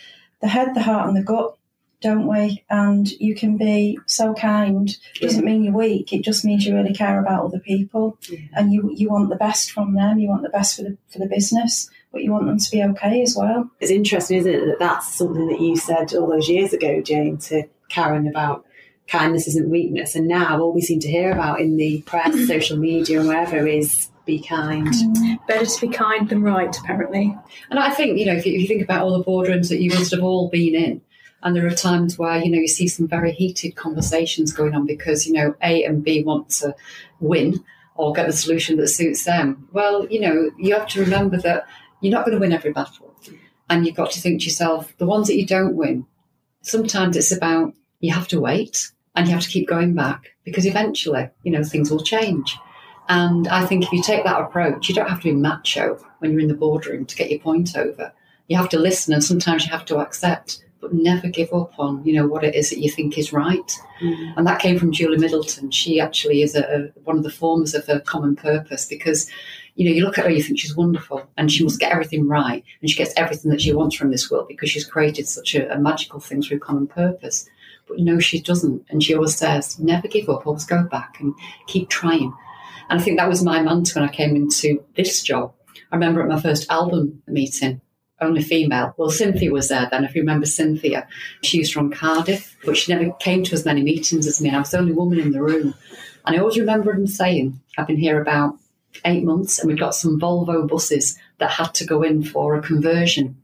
the head, the heart, and the gut don't we? And you can be so kind. It doesn't mean you're weak. It just means you really care about other people, yeah. and you you want the best from them. You want the best for the for the business, but you want them to be okay as well. It's interesting, isn't it, that that's something that you said all those years ago, Jane, to Karen about kindness isn't weakness, and now all we seem to hear about in the press, social media, and wherever is be kind. Mm. Better to be kind than right, apparently. And I think, you know, if you, if you, think about all the boardrooms that you must have all been in, and there are times where, you know, you see some very heated conversations going on because, you know, A and B want to win or get the solution that suits them. Well, you know, you have to remember that you're not going to win every battle. And you've got to think to yourself, the ones that you don't win, sometimes it's about you have to wait and you have to keep going back because eventually, you know, things will change. And I think if you take that approach, you don't have to be macho when you're in the boardroom to get your point over. You have to listen and sometimes you have to accept but never give up on you know what it is that you think is right. Mm. And that came from Julia Middleton. She actually is a, a, one of the formers of a common purpose because you know you look at her, you think she's wonderful, and she must get everything right, and she gets everything that she wants from this world because she's created such a, a magical thing through common purpose. But no, she doesn't. And she always says, never give up, always go back and keep trying. And I think that was my mantra when I came into this job. I remember at my first album meeting, only female. Well, Cynthia mm-hmm. was there then, if you remember Cynthia. She was from Cardiff, but she never came to as many meetings as me. And I was the only woman in the room. And I always remember him saying, I've been here about eight months and we've got some Volvo buses that had to go in for a conversion.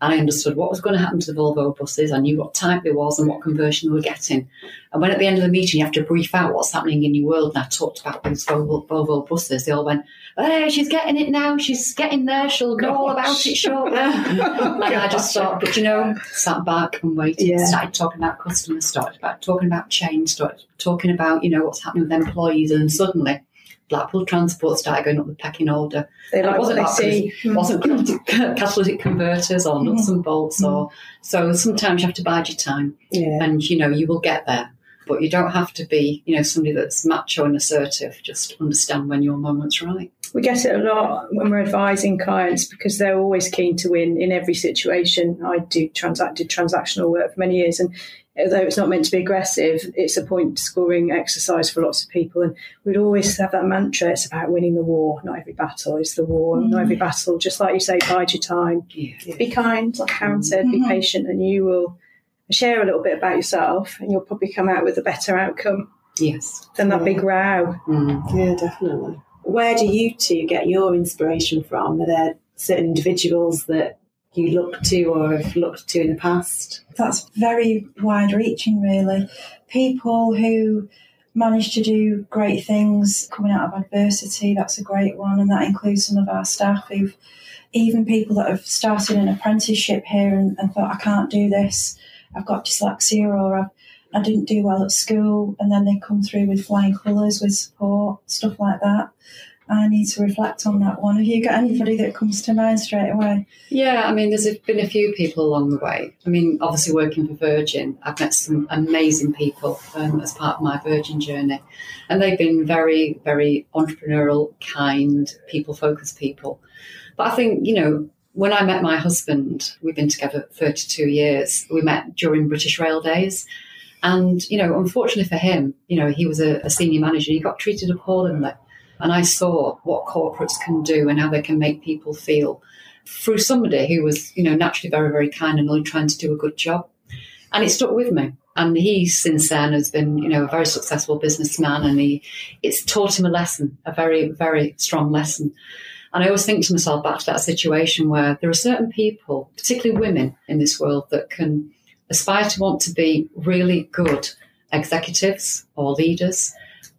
And I understood what was going to happen to the Volvo buses. I knew what type it was and what conversion they were getting. And when at the end of the meeting you have to brief out what's happening in your world, and I talked about those Volvo, Volvo buses, they all went, Hey, she's getting it now. She's getting there. She'll know all about it shortly. Oh, and I just thought, but you know, sat back and waited. Yeah. Started talking about customers, started about talking about change, started talking about, you know, what's happening with employees. And suddenly Blackpool Transport started going up the pecking order. They And it like wasn't they about see. wasn't catalytic, converters or nuts mm. and bolts or mm. so sometimes you have to bide your time Yeah. and you know you will get there but you don't have to be you know somebody that's macho and assertive just understand when your moment's right We get it a lot when we're advising clients because they're always keen to win in every situation. I do transact did transactional work for many years, and although it's not meant to be aggressive, it's a point scoring exercise for lots of people. And we'd always have that mantra: it's about winning the war. Not every battle is the war. Not every battle, just like you say, bide your time. yeah Be kind, like Karen said. Be patient, and you will share a little bit about yourself, and you'll probably come out with a better outcome yes than that big row. mm. Yeah, definitely. Where do you two get your inspiration from? Are there certain individuals that you look to or have looked to in the past? That's very wide reaching, really. People who manage to do great things coming out of adversity, that's a great one. And that includes some of our staff who've, even people that have started an apprenticeship here and, and thought, I can't do this, I've got dyslexia or I've, I didn't do well at school. And then they come through with flying colours, with support, stuff like that. I need to reflect on that one. Have you got anybody that comes to mind straight away? yeah i mean there's been a few people along the way i mean obviously working for virgin i've met some amazing people um, as part of my virgin journey and they've been very very entrepreneurial kind people focused people but i think you know when I met my husband, we've been together 32 years. We met during British Rail days. And, you know, unfortunately for him, you know, he was a, a senior manager. He got treated appallingly. And I saw what corporates can do and how they can make people feel through somebody who was, you know, naturally very, very kind and only trying to do a good job. And it stuck with me. And he, since then, has been, you know, a very successful businessman. And he, it's taught him a lesson, a very, very strong lesson. And I always think to myself back to that situation where there are certain people, particularly women in this world, that can aspire to want to be really good executives or leaders,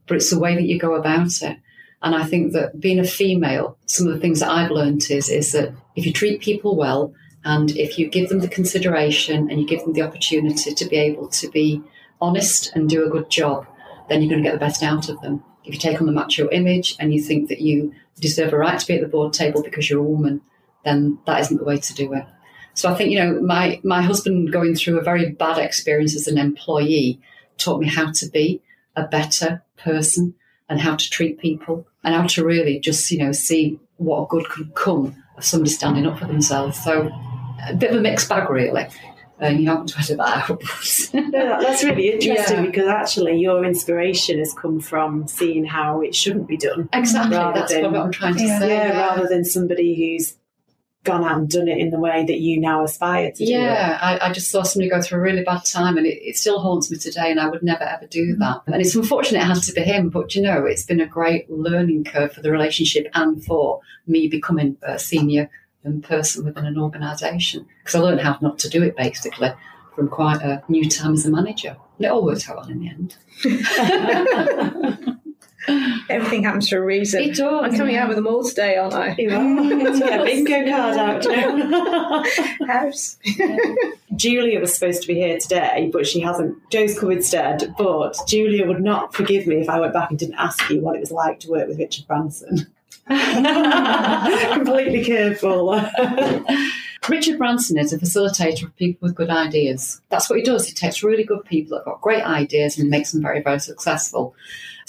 but it's the way that you go about it. And I think that being a female, some of the things that I've learned is, is that if you treat people well and if you give them the consideration and you give them the opportunity to be able to be honest and do a good job, then you're going to get the best out of them. If you take on the macho image and you think that you deserve a right to be at the board table because you're a woman, then that isn't the way to do it. So I think, you know, my, my husband going through a very bad experience as an employee taught me how to be a better person and how to treat people and how to really just, you know, see what good could come of somebody standing up for themselves. So a bit of a mixed bag, really. And you haven't to that out. No, that- that's really interesting Yeah. because actually your inspiration has come from seeing how it shouldn't be done. exactly. Rather That's than- what I'm trying to Yeah. say. Yeah, rather than somebody who's gone out and done it in the way that you now aspire to. Yeah, I, I just saw somebody go through a really bad time, and it, it still haunts me today. And I would never ever do that. Mm-hmm. And it's unfortunate it had to be him, but you know, it's been a great learning curve for the relationship and for me becoming a senior person within an organisation because I learned how not to do it basically from quite a new time as a manager. And it all worked out well in the end. Everything happens for a reason. It does. I'm coming out with them all today, aren't I? You are. to get a bingo card out, you know. House. Julia was supposed to be here today, but she hasn't. Joe's come instead. But Julia would not forgive me if I went back and didn't ask you what it was like to work with Richard Branson. Completely curveball. Richard Branson is a facilitator of people with good ideas. That's what he does. He takes really good people that have got great ideas and makes them very, very successful.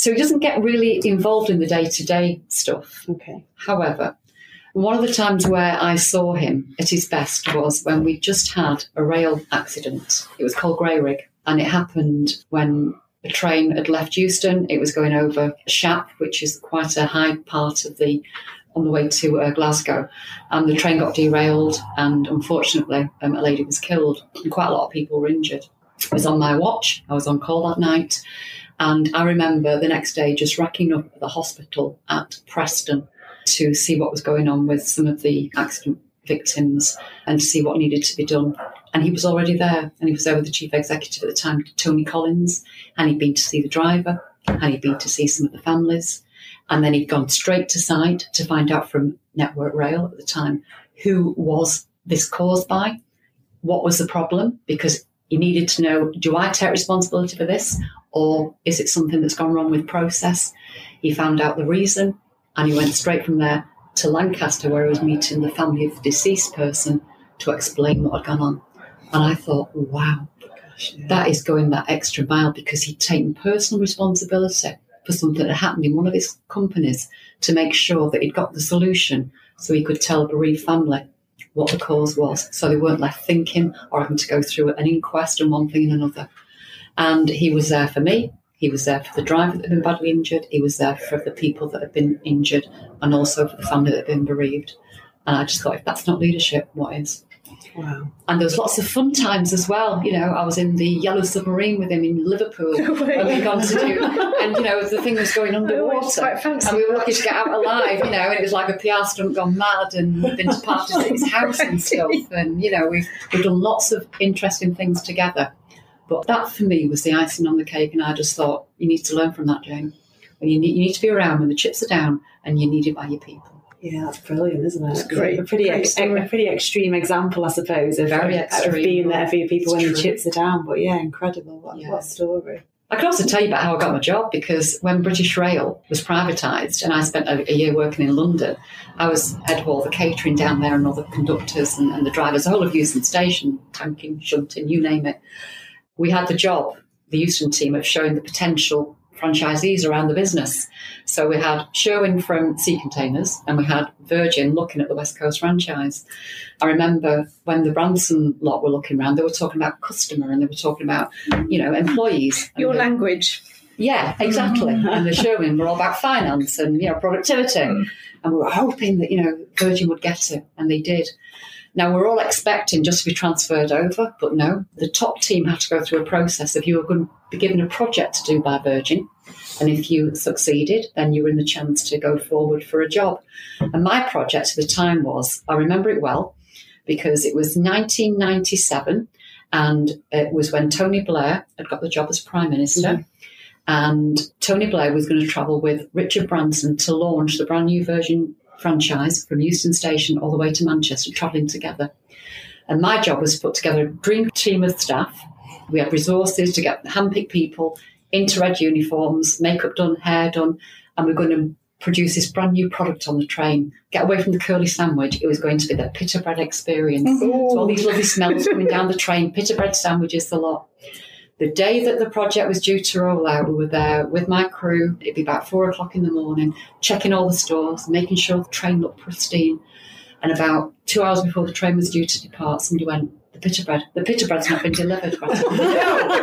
So he doesn't get really involved in the day to day stuff. okay. However, one of the times where I saw him at his best was when we just had a rail accident. It was called Grayrigg. And it happened when the train had left Euston. It was going over Shap, which is quite a high part of the on the way to uh, Glasgow, and the train got derailed, and unfortunately, um, a lady was killed, and quite a lot of people were injured. It was on my watch. I was on call that night, and I remember the next day just racking up at the hospital at Preston to see what was going on with some of the accident victims and to see what needed to be done. And he was already there, and he was there with the chief executive at the time, Tony Collins, and he'd been to see the driver, and he'd been to see some of the families. And then he'd gone straight to site to find out from Network Rail at the time who was this caused by, what was the problem, because he needed to know do I take responsibility for this, or is it something that's gone wrong with process? He found out the reason, and he went straight from there to Lancaster, where he was meeting the family of the deceased person to explain what had gone on. And I thought, wow, that is going that extra mile because he'd taken personal responsibility for something that happened in one of his companies to make sure that he'd got the solution so he could tell a bereaved family what the cause was. So they weren't left thinking or having to go through an inquest and one thing and another. And he was there for me. He was there for the driver that had been badly injured. He was there for the people that had been injured and also for the family that had been bereaved. And I just thought, if that's not leadership, what is? Wow. And there was lots of fun times as well. You know, I was in the Yellow Submarine with him in Liverpool. and we'd gone to do, and you know, the thing was going underwater. quite fancy And we were lucky to get out alive, you know, and it was like a PR stunt gone mad. And we've been to parties at his house and stuff. And, you know, we've, we've done lots of interesting things together. But that for me was the icing on the cake. And I just thought, you need to learn from that, Jane. When you need, you need to be around when the chips are down and you're needed by your people. Yeah, that's brilliant, isn't it? It's great. A pretty, Great ex- a pretty extreme example, I suppose, of, Very of being there for your people when the chips are down. But yeah, incredible. What, Yeah. what story. I can also tell you about how I got my job because when British Rail was privatised and I spent a, a year working in London, I was head of all the catering down there and all the conductors and, and the drivers, the whole of Euston Station, tanking, shunting, you name it. We had the job, the Euston team, of showing the potential franchisees around the business. So we had Sherwin from Sea Containers and we had Virgin looking at the West Coast franchise. I remember when the Branson lot were looking around, they were talking about customer and they were talking about, you know, employees. Your the- language. yeah, exactly. Mm. and the Sherwin were all about finance and you know productivity, mm. and we were hoping that you know Virgin would get it, and they did. Now we're all expecting just to be transferred over, but no. The top team had to go through a process of you were going to be given a project to do by Virgin, and if you succeeded, then you were in the chance to go forward for a job. And my project at the time was, I remember it well, because it was 1997, and it was when Tony Blair had got the job as Prime Minister. Mm-hmm. And Tony Blair was going to travel with Richard Branson to launch the brand new Virgin franchise from Euston Station all the way to Manchester, travelling together. And my job was to put together a dream team of staff. We had resources to get handpicked people into red uniforms, makeup done, hair done, and we're going to produce this brand new product on the train. Get away from the curly sandwich. It was going to be the pita bread experience. So all these lovely smells coming down the train, pita bread sandwiches, the lot. The day that the project was due to roll out, we were there with my crew. It'd be about four o'clock in the morning, checking all the stores, making sure the train looked pristine. And about two hours before the train was due to depart, somebody went, the pita bread. The pita bread's not been delivered.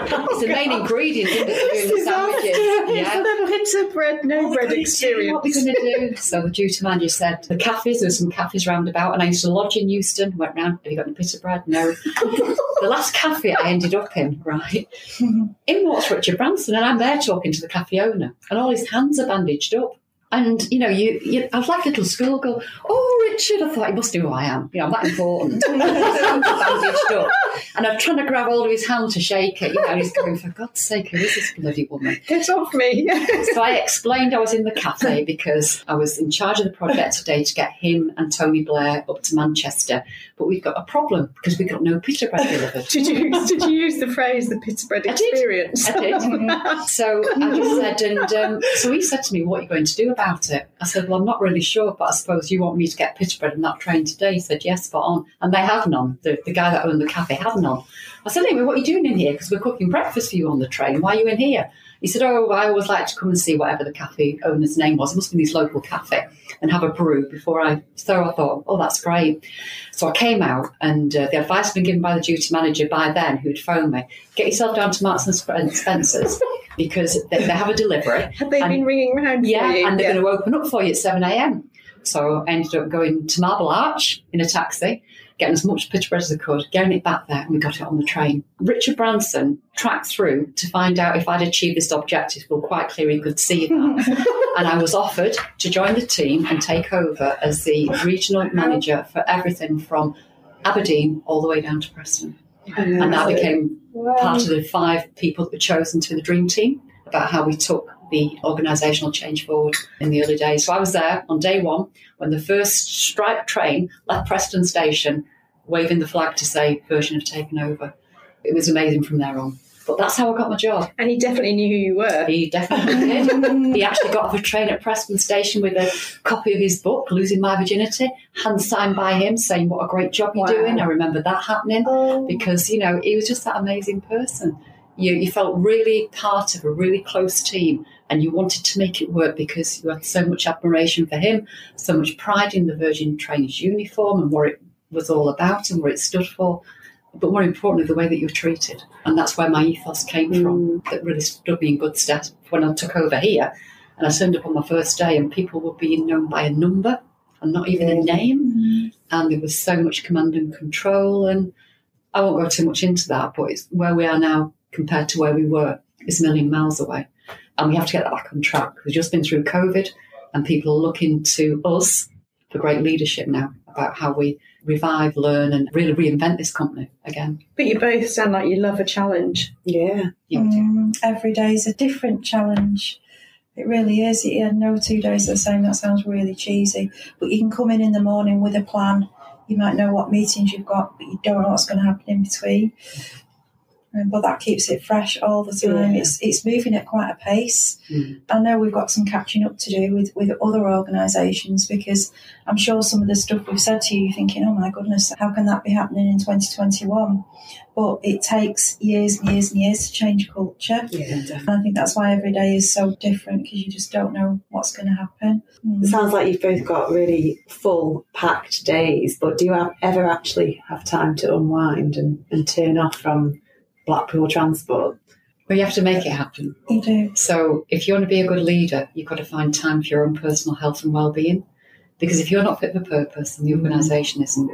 No, it's the main oh, ingredient in the, the sandwiches. Yeah. Pita bread, no bread experience What are we going to do? So the duty manager said, the cafes, there were some cafes round about, and I used to lodge in Euston. Went round, have you got any pita bread? No. the last cafe I ended up in, right, in walks Richard Branson, and I'm there talking to the cafe owner, and all his hands are bandaged up. And you know, you, you I was like a little schoolgirl. Oh, Richard! I thought he must know who I am. You know, I'm that important. and I'm trying to grab hold of his hand to shake it. You know, he's going, for God's sake, who is this bloody woman? Get off me. So I explained I was in the cafe because I was in charge of the project today to get him and Tony Blair up to Manchester. But we've got a problem because we've got no pita bread delivered. did you did you use the phrase the pita bread I did. experience? I did. So I just said, and um, so he said to me, What are you going to do about it? I said, Well, I'm not really sure, but I suppose you want me to get pita bread on that train today. He said, Yes, spot on. And they have none. The, the guy that owned the cafe had none. I said, Anyway, what are you doing in here? Because we're cooking breakfast for you on the train. Why are you in here? He said, Oh, I always like to come and see whatever the cafe owner's name was. It must be this local cafe and have a brew before I. So I thought, Oh, that's great. So I came out, and uh, the advice had been given by the duty manager by then, who'd phoned me get yourself down to Marks and Spencer's because they, they have a delivery. Have they and, been ringing around? Yeah, and they're yeah. going to open up for you at 7 a.m. So I ended up going to Marble Arch in a taxi, getting as much pita bread as I could, getting it back there, and we got it on the train. Richard Branson tracked through to find out if I'd achieved this objective. Well, quite clear he could see that. and I was offered to join the team and take over as the regional manager for everything from Aberdeen all the way down to Preston. And that became part of the five people that were chosen to the dream team about how we took the organisational change forward in the early days. So I was there on day one when the first striped train left Preston Station, waving the flag to say Virgin have taken over. It was amazing from there on. But that's how I got my job. And he definitely knew who you were. He definitely did. he actually got off a train at Preston Station with a copy of his book, Losing My Virginity, hand signed by him, saying what a great job you're Wow. doing. I remember that happening oh. because, you know, he was just that amazing person. You, you felt really part of a really close team and you wanted to make it work because you had so much admiration for him, so much pride in the Virgin Trainers uniform and what it was all about and what it stood for. But more importantly, the way that you were treated. And that's where my ethos came from, mm. that really stood me in good stead when I took over here. And I turned up on my first day, and people were being known by a number and not even a name. Mm-hmm. And there was so much command and control. And I won't go too much into that, but it's where we are now compared to where we were is a million miles away. And we have to get that back on track. We've just been through COVID, and people are looking to us for great leadership now about how we revive, learn, and really reinvent this company again. But you both sound like you love a challenge. Yeah. Yeah, we do. Mm, every day is a different challenge. It really is. Yeah, no two days are the same. That sounds really cheesy. But you can come in in the morning with a plan. You might know what meetings you've got, but you don't know what's going to happen in between. Um, but that keeps it fresh all the time. Yeah. It's it's moving at quite a pace. Mm. I know we've got some catching up to do with, with other organisations because I'm sure some of the stuff we've said to you, you're thinking, oh my goodness, how can that be happening in 2021? But it takes years and years and years to change culture. Yeah, definitely. And I think that's why every day is so different because you just don't know what's going to happen. Mm. It sounds like you've both got really full, packed days, but do you have, ever actually have time to unwind and, and turn off from Blackpool Transport? But you have to make it happen. You do. So if you want to be a good leader, you've got to find time for your own personal health and well-being. Because if you're not fit for purpose, then the mm-hmm. organisation isn't.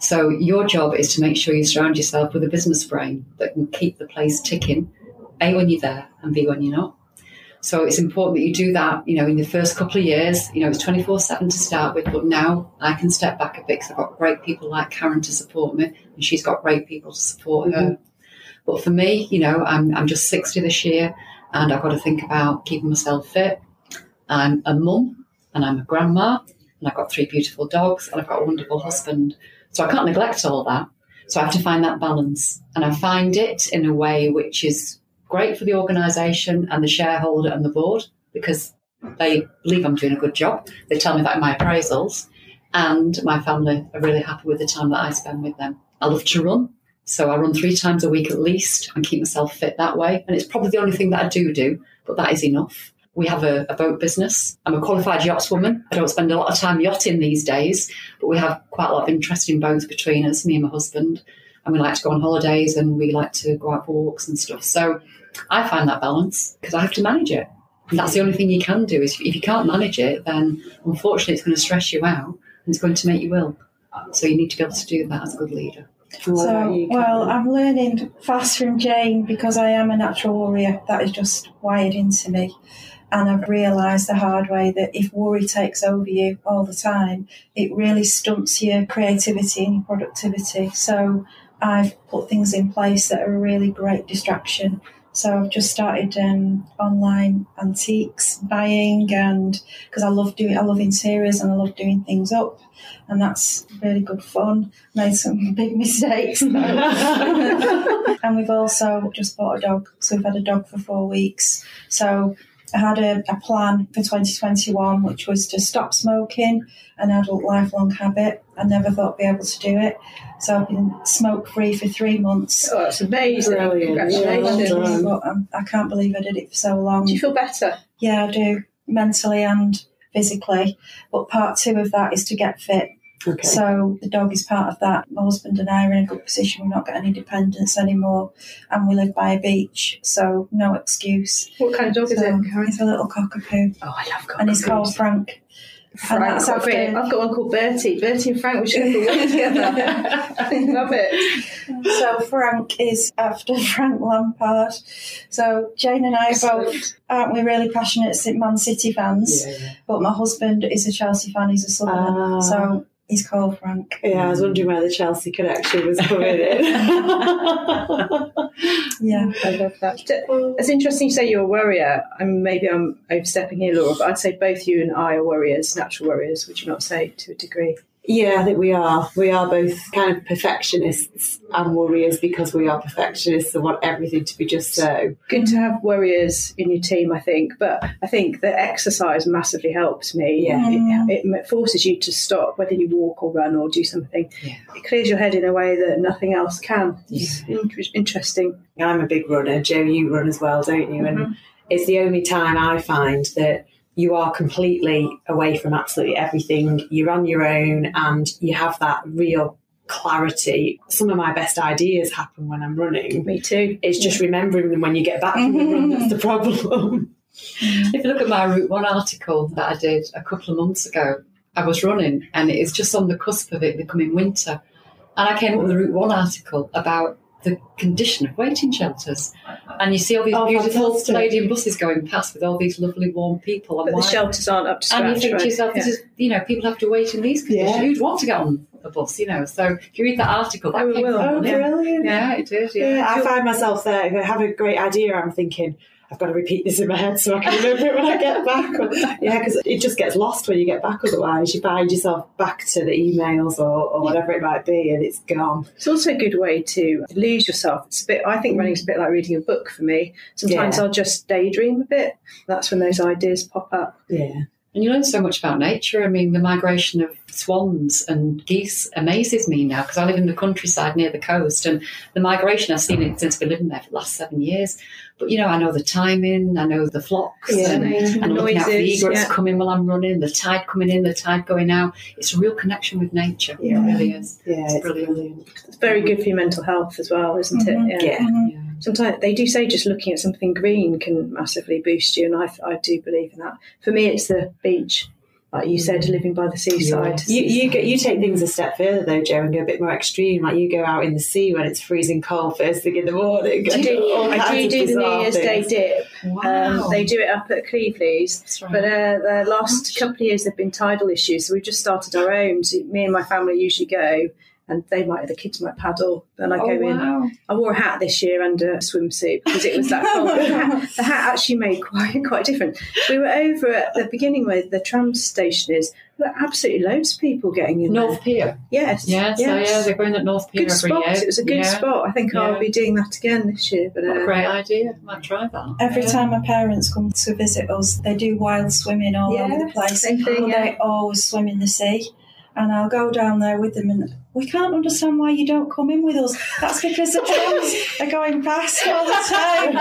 So your job is to make sure you surround yourself with a business brain that can keep the place ticking, A, when you're there, and B, when you're not. So it's important that you do that, you know, in the first couple of years. You know, it's 24 7 to start with, but now I can step back a bit because I've got great people like Karen to support me, and she's got great people to support her. But for me, you know, I'm, I'm just 60 this year, and I've got to think about keeping myself fit. I'm a mum, and I'm a grandma, and I've got three beautiful dogs, and I've got a wonderful husband. So I can't neglect all that. So I have to find that balance. And I find it in a way which is great for the organisation and the shareholder and the board because they believe I'm doing a good job. They tell me that in my appraisals. And my family are really happy with the time that I spend with them. I love to run. So I run three times a week at least and keep myself fit that way. And it's probably the only thing that I do do, but that is enough. We have a, a boat business. I'm a qualified yachtswoman. I don't spend a lot of time yachting these days, but we have quite a lot of interesting boats between us, me and my husband. And we like to go on holidays and we like to go out for walks and stuff. So I find that balance because I have to manage it. And that's the only thing you can do is if you can't manage it, then unfortunately it's going to stress you out and it's going to make you ill. So you need to be able to do that as a good leader. And what about So, well, I'm learning fast from Jane because I am a natural worrier. That is just wired into me. And I've realised the hard way that if worry takes over you all the time, it really stunts your creativity and your productivity. So I've put things in place that are a really great distraction. So I've just started um, online antiques buying, and because I love doing, I love interiors and I love doing things up, and that's really good fun. Made some big mistakes, and we've also just bought a dog, so we've had a dog for four weeks. So I had a, a plan for 2021, which was to stop smoking, an adult lifelong habit. I never thought I'd be able to do it. So I've been smoke free for three months. Oh, that's amazing. Brilliant. Congratulations. Yeah, well done. But um, I can't believe I did it for so long. Do you feel better? Yeah, I do, mentally and physically. But part two of that is to get fit. Okay. So the dog is part of that. My husband and I are in a good position. We've not got any dependents anymore, and we live by a beach, so no excuse. What kind of dog is it, Karen? he's a little cockapoo, Oh, I love and he's called Frank. Frank. And that's I've got- after- I've got one called Bertie. Bertie and Frank, we should have work together. I love it. So Frank is after Frank Lampard. So Jane and I both aren't we really passionate Man City fans? Yeah. But my husband is a Chelsea fan. He's a Sunderland, Ah. so he's called Frank. Yeah, I was um, wondering where the Chelsea connection was coming in. Yeah. I love that. It's interesting you say you're a warrior. And maybe I'm overstepping here, Laura, but I'd say both you and I are warriors, natural warriors, would you not say to a degree? Yeah, I think we are. We are both kind of perfectionists and warriors because we are perfectionists and want everything to be just so. Good to have warriors in your team, I think. But I think that exercise massively helps me. Yeah. It, it mm. forces you to stop, whether you walk or run or do something. Yeah. It clears your head in a way that nothing else can. It's in- interesting. I'm a big runner. Joe, you run as well, don't you? And mm-hmm. it's the only time I find that you are completely away from absolutely everything. You're on your own and you have that real clarity. Some of my best ideas happen when I'm running. Me too. It's just remembering them when you get back from the run that's the problem. If you look at my Route 1 article that I did a couple of months ago, I was running and it's just on the cusp of it becoming winter. And I came up with a Route 1 article about the condition of waiting shelters. And you see all these Oh, beautiful. Canadian buses going past with all these lovely warm people. But And, the shelters aren't up to scratch. and you think right? to yourself, this Yeah. is, you know, people have to wait in these conditions. Yeah. Who'd want to get on a bus, you know? So if you read that article, that Oh, came will. from Oh, yeah. brilliant. Yeah, it is. Yeah. Yeah, I find myself there. If I have a great idea, I'm thinking, I've got to repeat this in my head so I can remember it when I get back. Or- yeah, because it just gets lost when you get back otherwise. You find yourself back to the emails or, or whatever it might be and it's gone. It's also a good way to lose yourself. It's a bit. I think running's a bit like reading a book for me. Sometimes Yeah. I'll just daydream a bit. That's when those ideas pop up. Yeah. And you learn so much about nature. I mean, the migration of swans and geese amazes me now because I live in the countryside near the coast, and the migration I've seen it since I've been living there for the last seven years. But you know, I know the timing, I know the flocks, Yeah. and, Amazing. and looking out for the Noises, egrets yeah. coming while I'm running, the tide coming in, the tide going out. It's a real connection with nature. Yeah. It really is. Yeah, It's it's brilliant. brilliant. It's very good for your mental health as well, isn't Mhm. it? Yeah. Yeah. Sometimes they do say just looking at something green can massively boost you, and I, I do believe in that. For me, it's the beach, like you said, living by the seaside. You you get you take things a step further though, Joe, and go a bit more extreme. Like you go out in the sea when it's freezing cold first thing in the morning. I do, All I do do the New bizarre Year's Day dip. Wow. Um, they do it up at Cleveleys. That's right. But uh, the last couple of years, there've been tidal issues, so we've just started our own. So me and my family usually go, and they might, the kids might paddle. Then I oh, go in. I wore a hat this year and a swimsuit because it was that cold. the, hat, the hat actually made quite quite a difference. We were over at the beginning where the tram station is. There were absolutely loads of people getting in North there. Pier. Yes, Yeah, so yes. yeah, they're going at North Pier good every spot. year. It was a good yeah. spot. I think Yeah. I'll be doing that again this year. But What a uh, great idea. Might try that. Every Yeah. time my parents come to visit us, they do wild swimming all Yeah, over the place. same thing, yeah. They always swim in the sea. And I'll go down there with them and we can't understand why you don't come in with us. That's because the trams are going past all the time.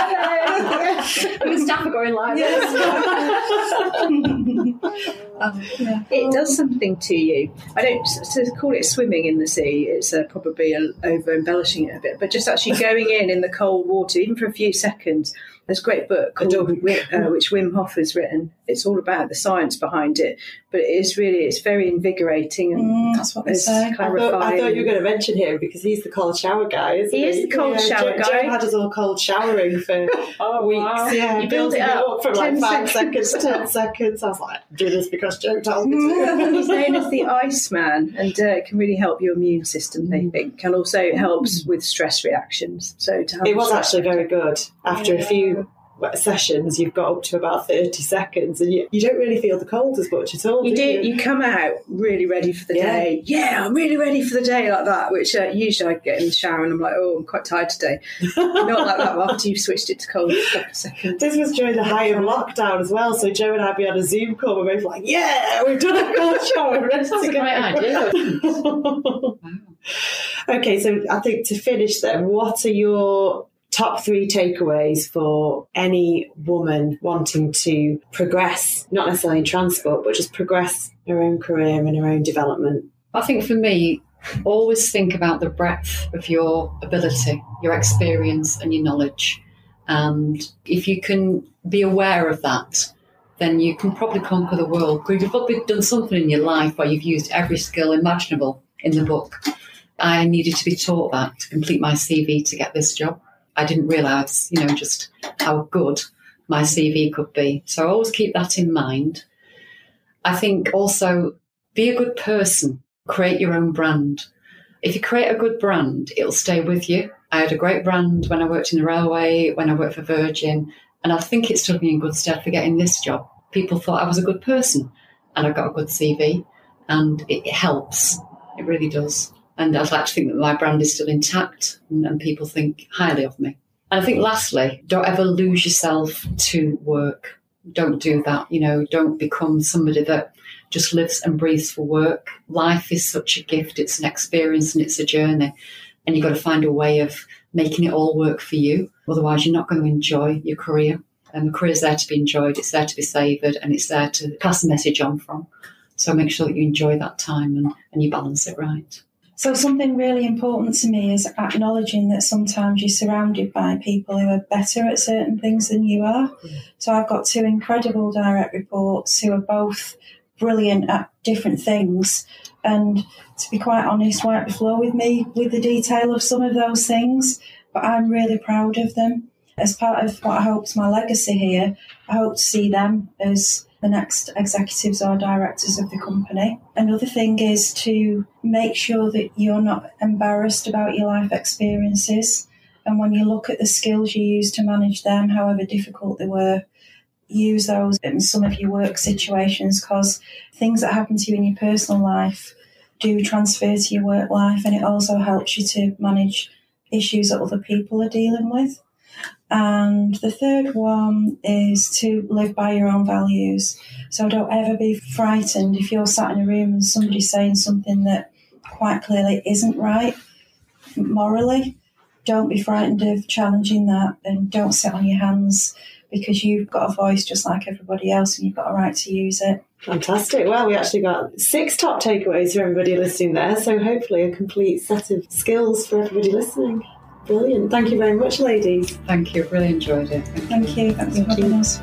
the staff are going like Um, yeah. It does something to you. I don't to call it swimming in the sea. It's uh, probably a, over embellishing it a bit, but just actually going in in the cold water, even for a few seconds. There's a great book called, uh, which Wim Hof has written. It's all about the science behind it, but it is really it's very invigorating and Mm, that's what they say. I clarifying. thought, I thought you were going to mention him because he's the cold shower guy, isn't He he? is the cold shower Joe, guy. Joe had us all cold showering for Oh, weeks. wow. Yeah, You build it up, from like 10 five seconds. ten seconds. I was like, do this because Joe told me He's to. known as the Iceman, and uh, it can really help your immune system. They think, and also helps with stress reactions. So to have It was actually very good. After a few sessions, you've got up to about 30 seconds and you, you don't really feel the cold as much at all. You do. do. You come out really ready for the Yeah. day. Yeah, I'm really ready for the day like that. Which uh, usually I get in the shower and I'm like, oh, I'm quite tired today. Not like that after you've switched it to cold for a couple seconds. This was during the height of lockdown as well. So Joe and I be on a Zoom call. We're both like, "Yeah, we've done a cold shower. We're ready That's to a go." great idea. okay, so I think to finish then, what are your top three takeaways for any woman wanting to progress, not necessarily in transport, but just progress her own career and her own development? I think for me, always think about the breadth of your ability, your experience, and your knowledge. And if you can be aware of that, then you can probably conquer the world. Because you've probably done something in your life where you've used every skill imaginable in the book. I needed to be taught that to complete my CV to get this job. I didn't realise, you know, just how good my CV could be. So I always keep that in mind. I think also be a good person, create your own brand. If you create a good brand, it'll stay with you. I had a great brand when I worked in the railway, when I worked for Virgin, and I think it stood me in good stead for getting this job. People thought I was a good person, and I got a good CV, and it, it helps. It really does. And I'd like to think that my brand is still intact and, and people think highly of me. And I think lastly, don't ever lose yourself to work. Don't do that. You know, don't become somebody that just lives and breathes for work. Life is such a gift. It's an experience and it's a journey. And you've got to find a way of making it all work for you. Otherwise, you're not going to enjoy your career. And the career's there to be enjoyed. It's there to be savoured and it's there to pass the message on from. So make sure that you enjoy that time and, and you balance it right. So, something really important to me is acknowledging that sometimes you're surrounded by people who are better at certain things than you are. So, I've got two incredible direct reports who are both brilliant at different things. And to be quite honest, wipe the floor with me with the detail of some of those things. But I'm really proud of them. As part of what I hope's my legacy here, I hope to see them as the next executives or directors of the company. Another thing is to make sure that you're not embarrassed about your life experiences. And when you look at the skills you use to manage them, however difficult they were, use those in some of your work situations because things that happen to you in your personal life do transfer to your work life and it also helps you to manage issues that other people are dealing with. And the third one is to live by your own values. So don't ever be frightened if you're sat in a room and somebody's saying something that quite clearly isn't right morally. Don't be frightened of challenging that and don't sit on your hands because you've got a voice just like everybody else and you've got a right to use it. Fantastic. Well, we actually got six top takeaways for everybody listening there. So hopefully a complete set of skills for everybody listening. Brilliant. Thank you very much, ladies. Thank you. Really enjoyed it. Thank you. Thanks Thank for having you. us.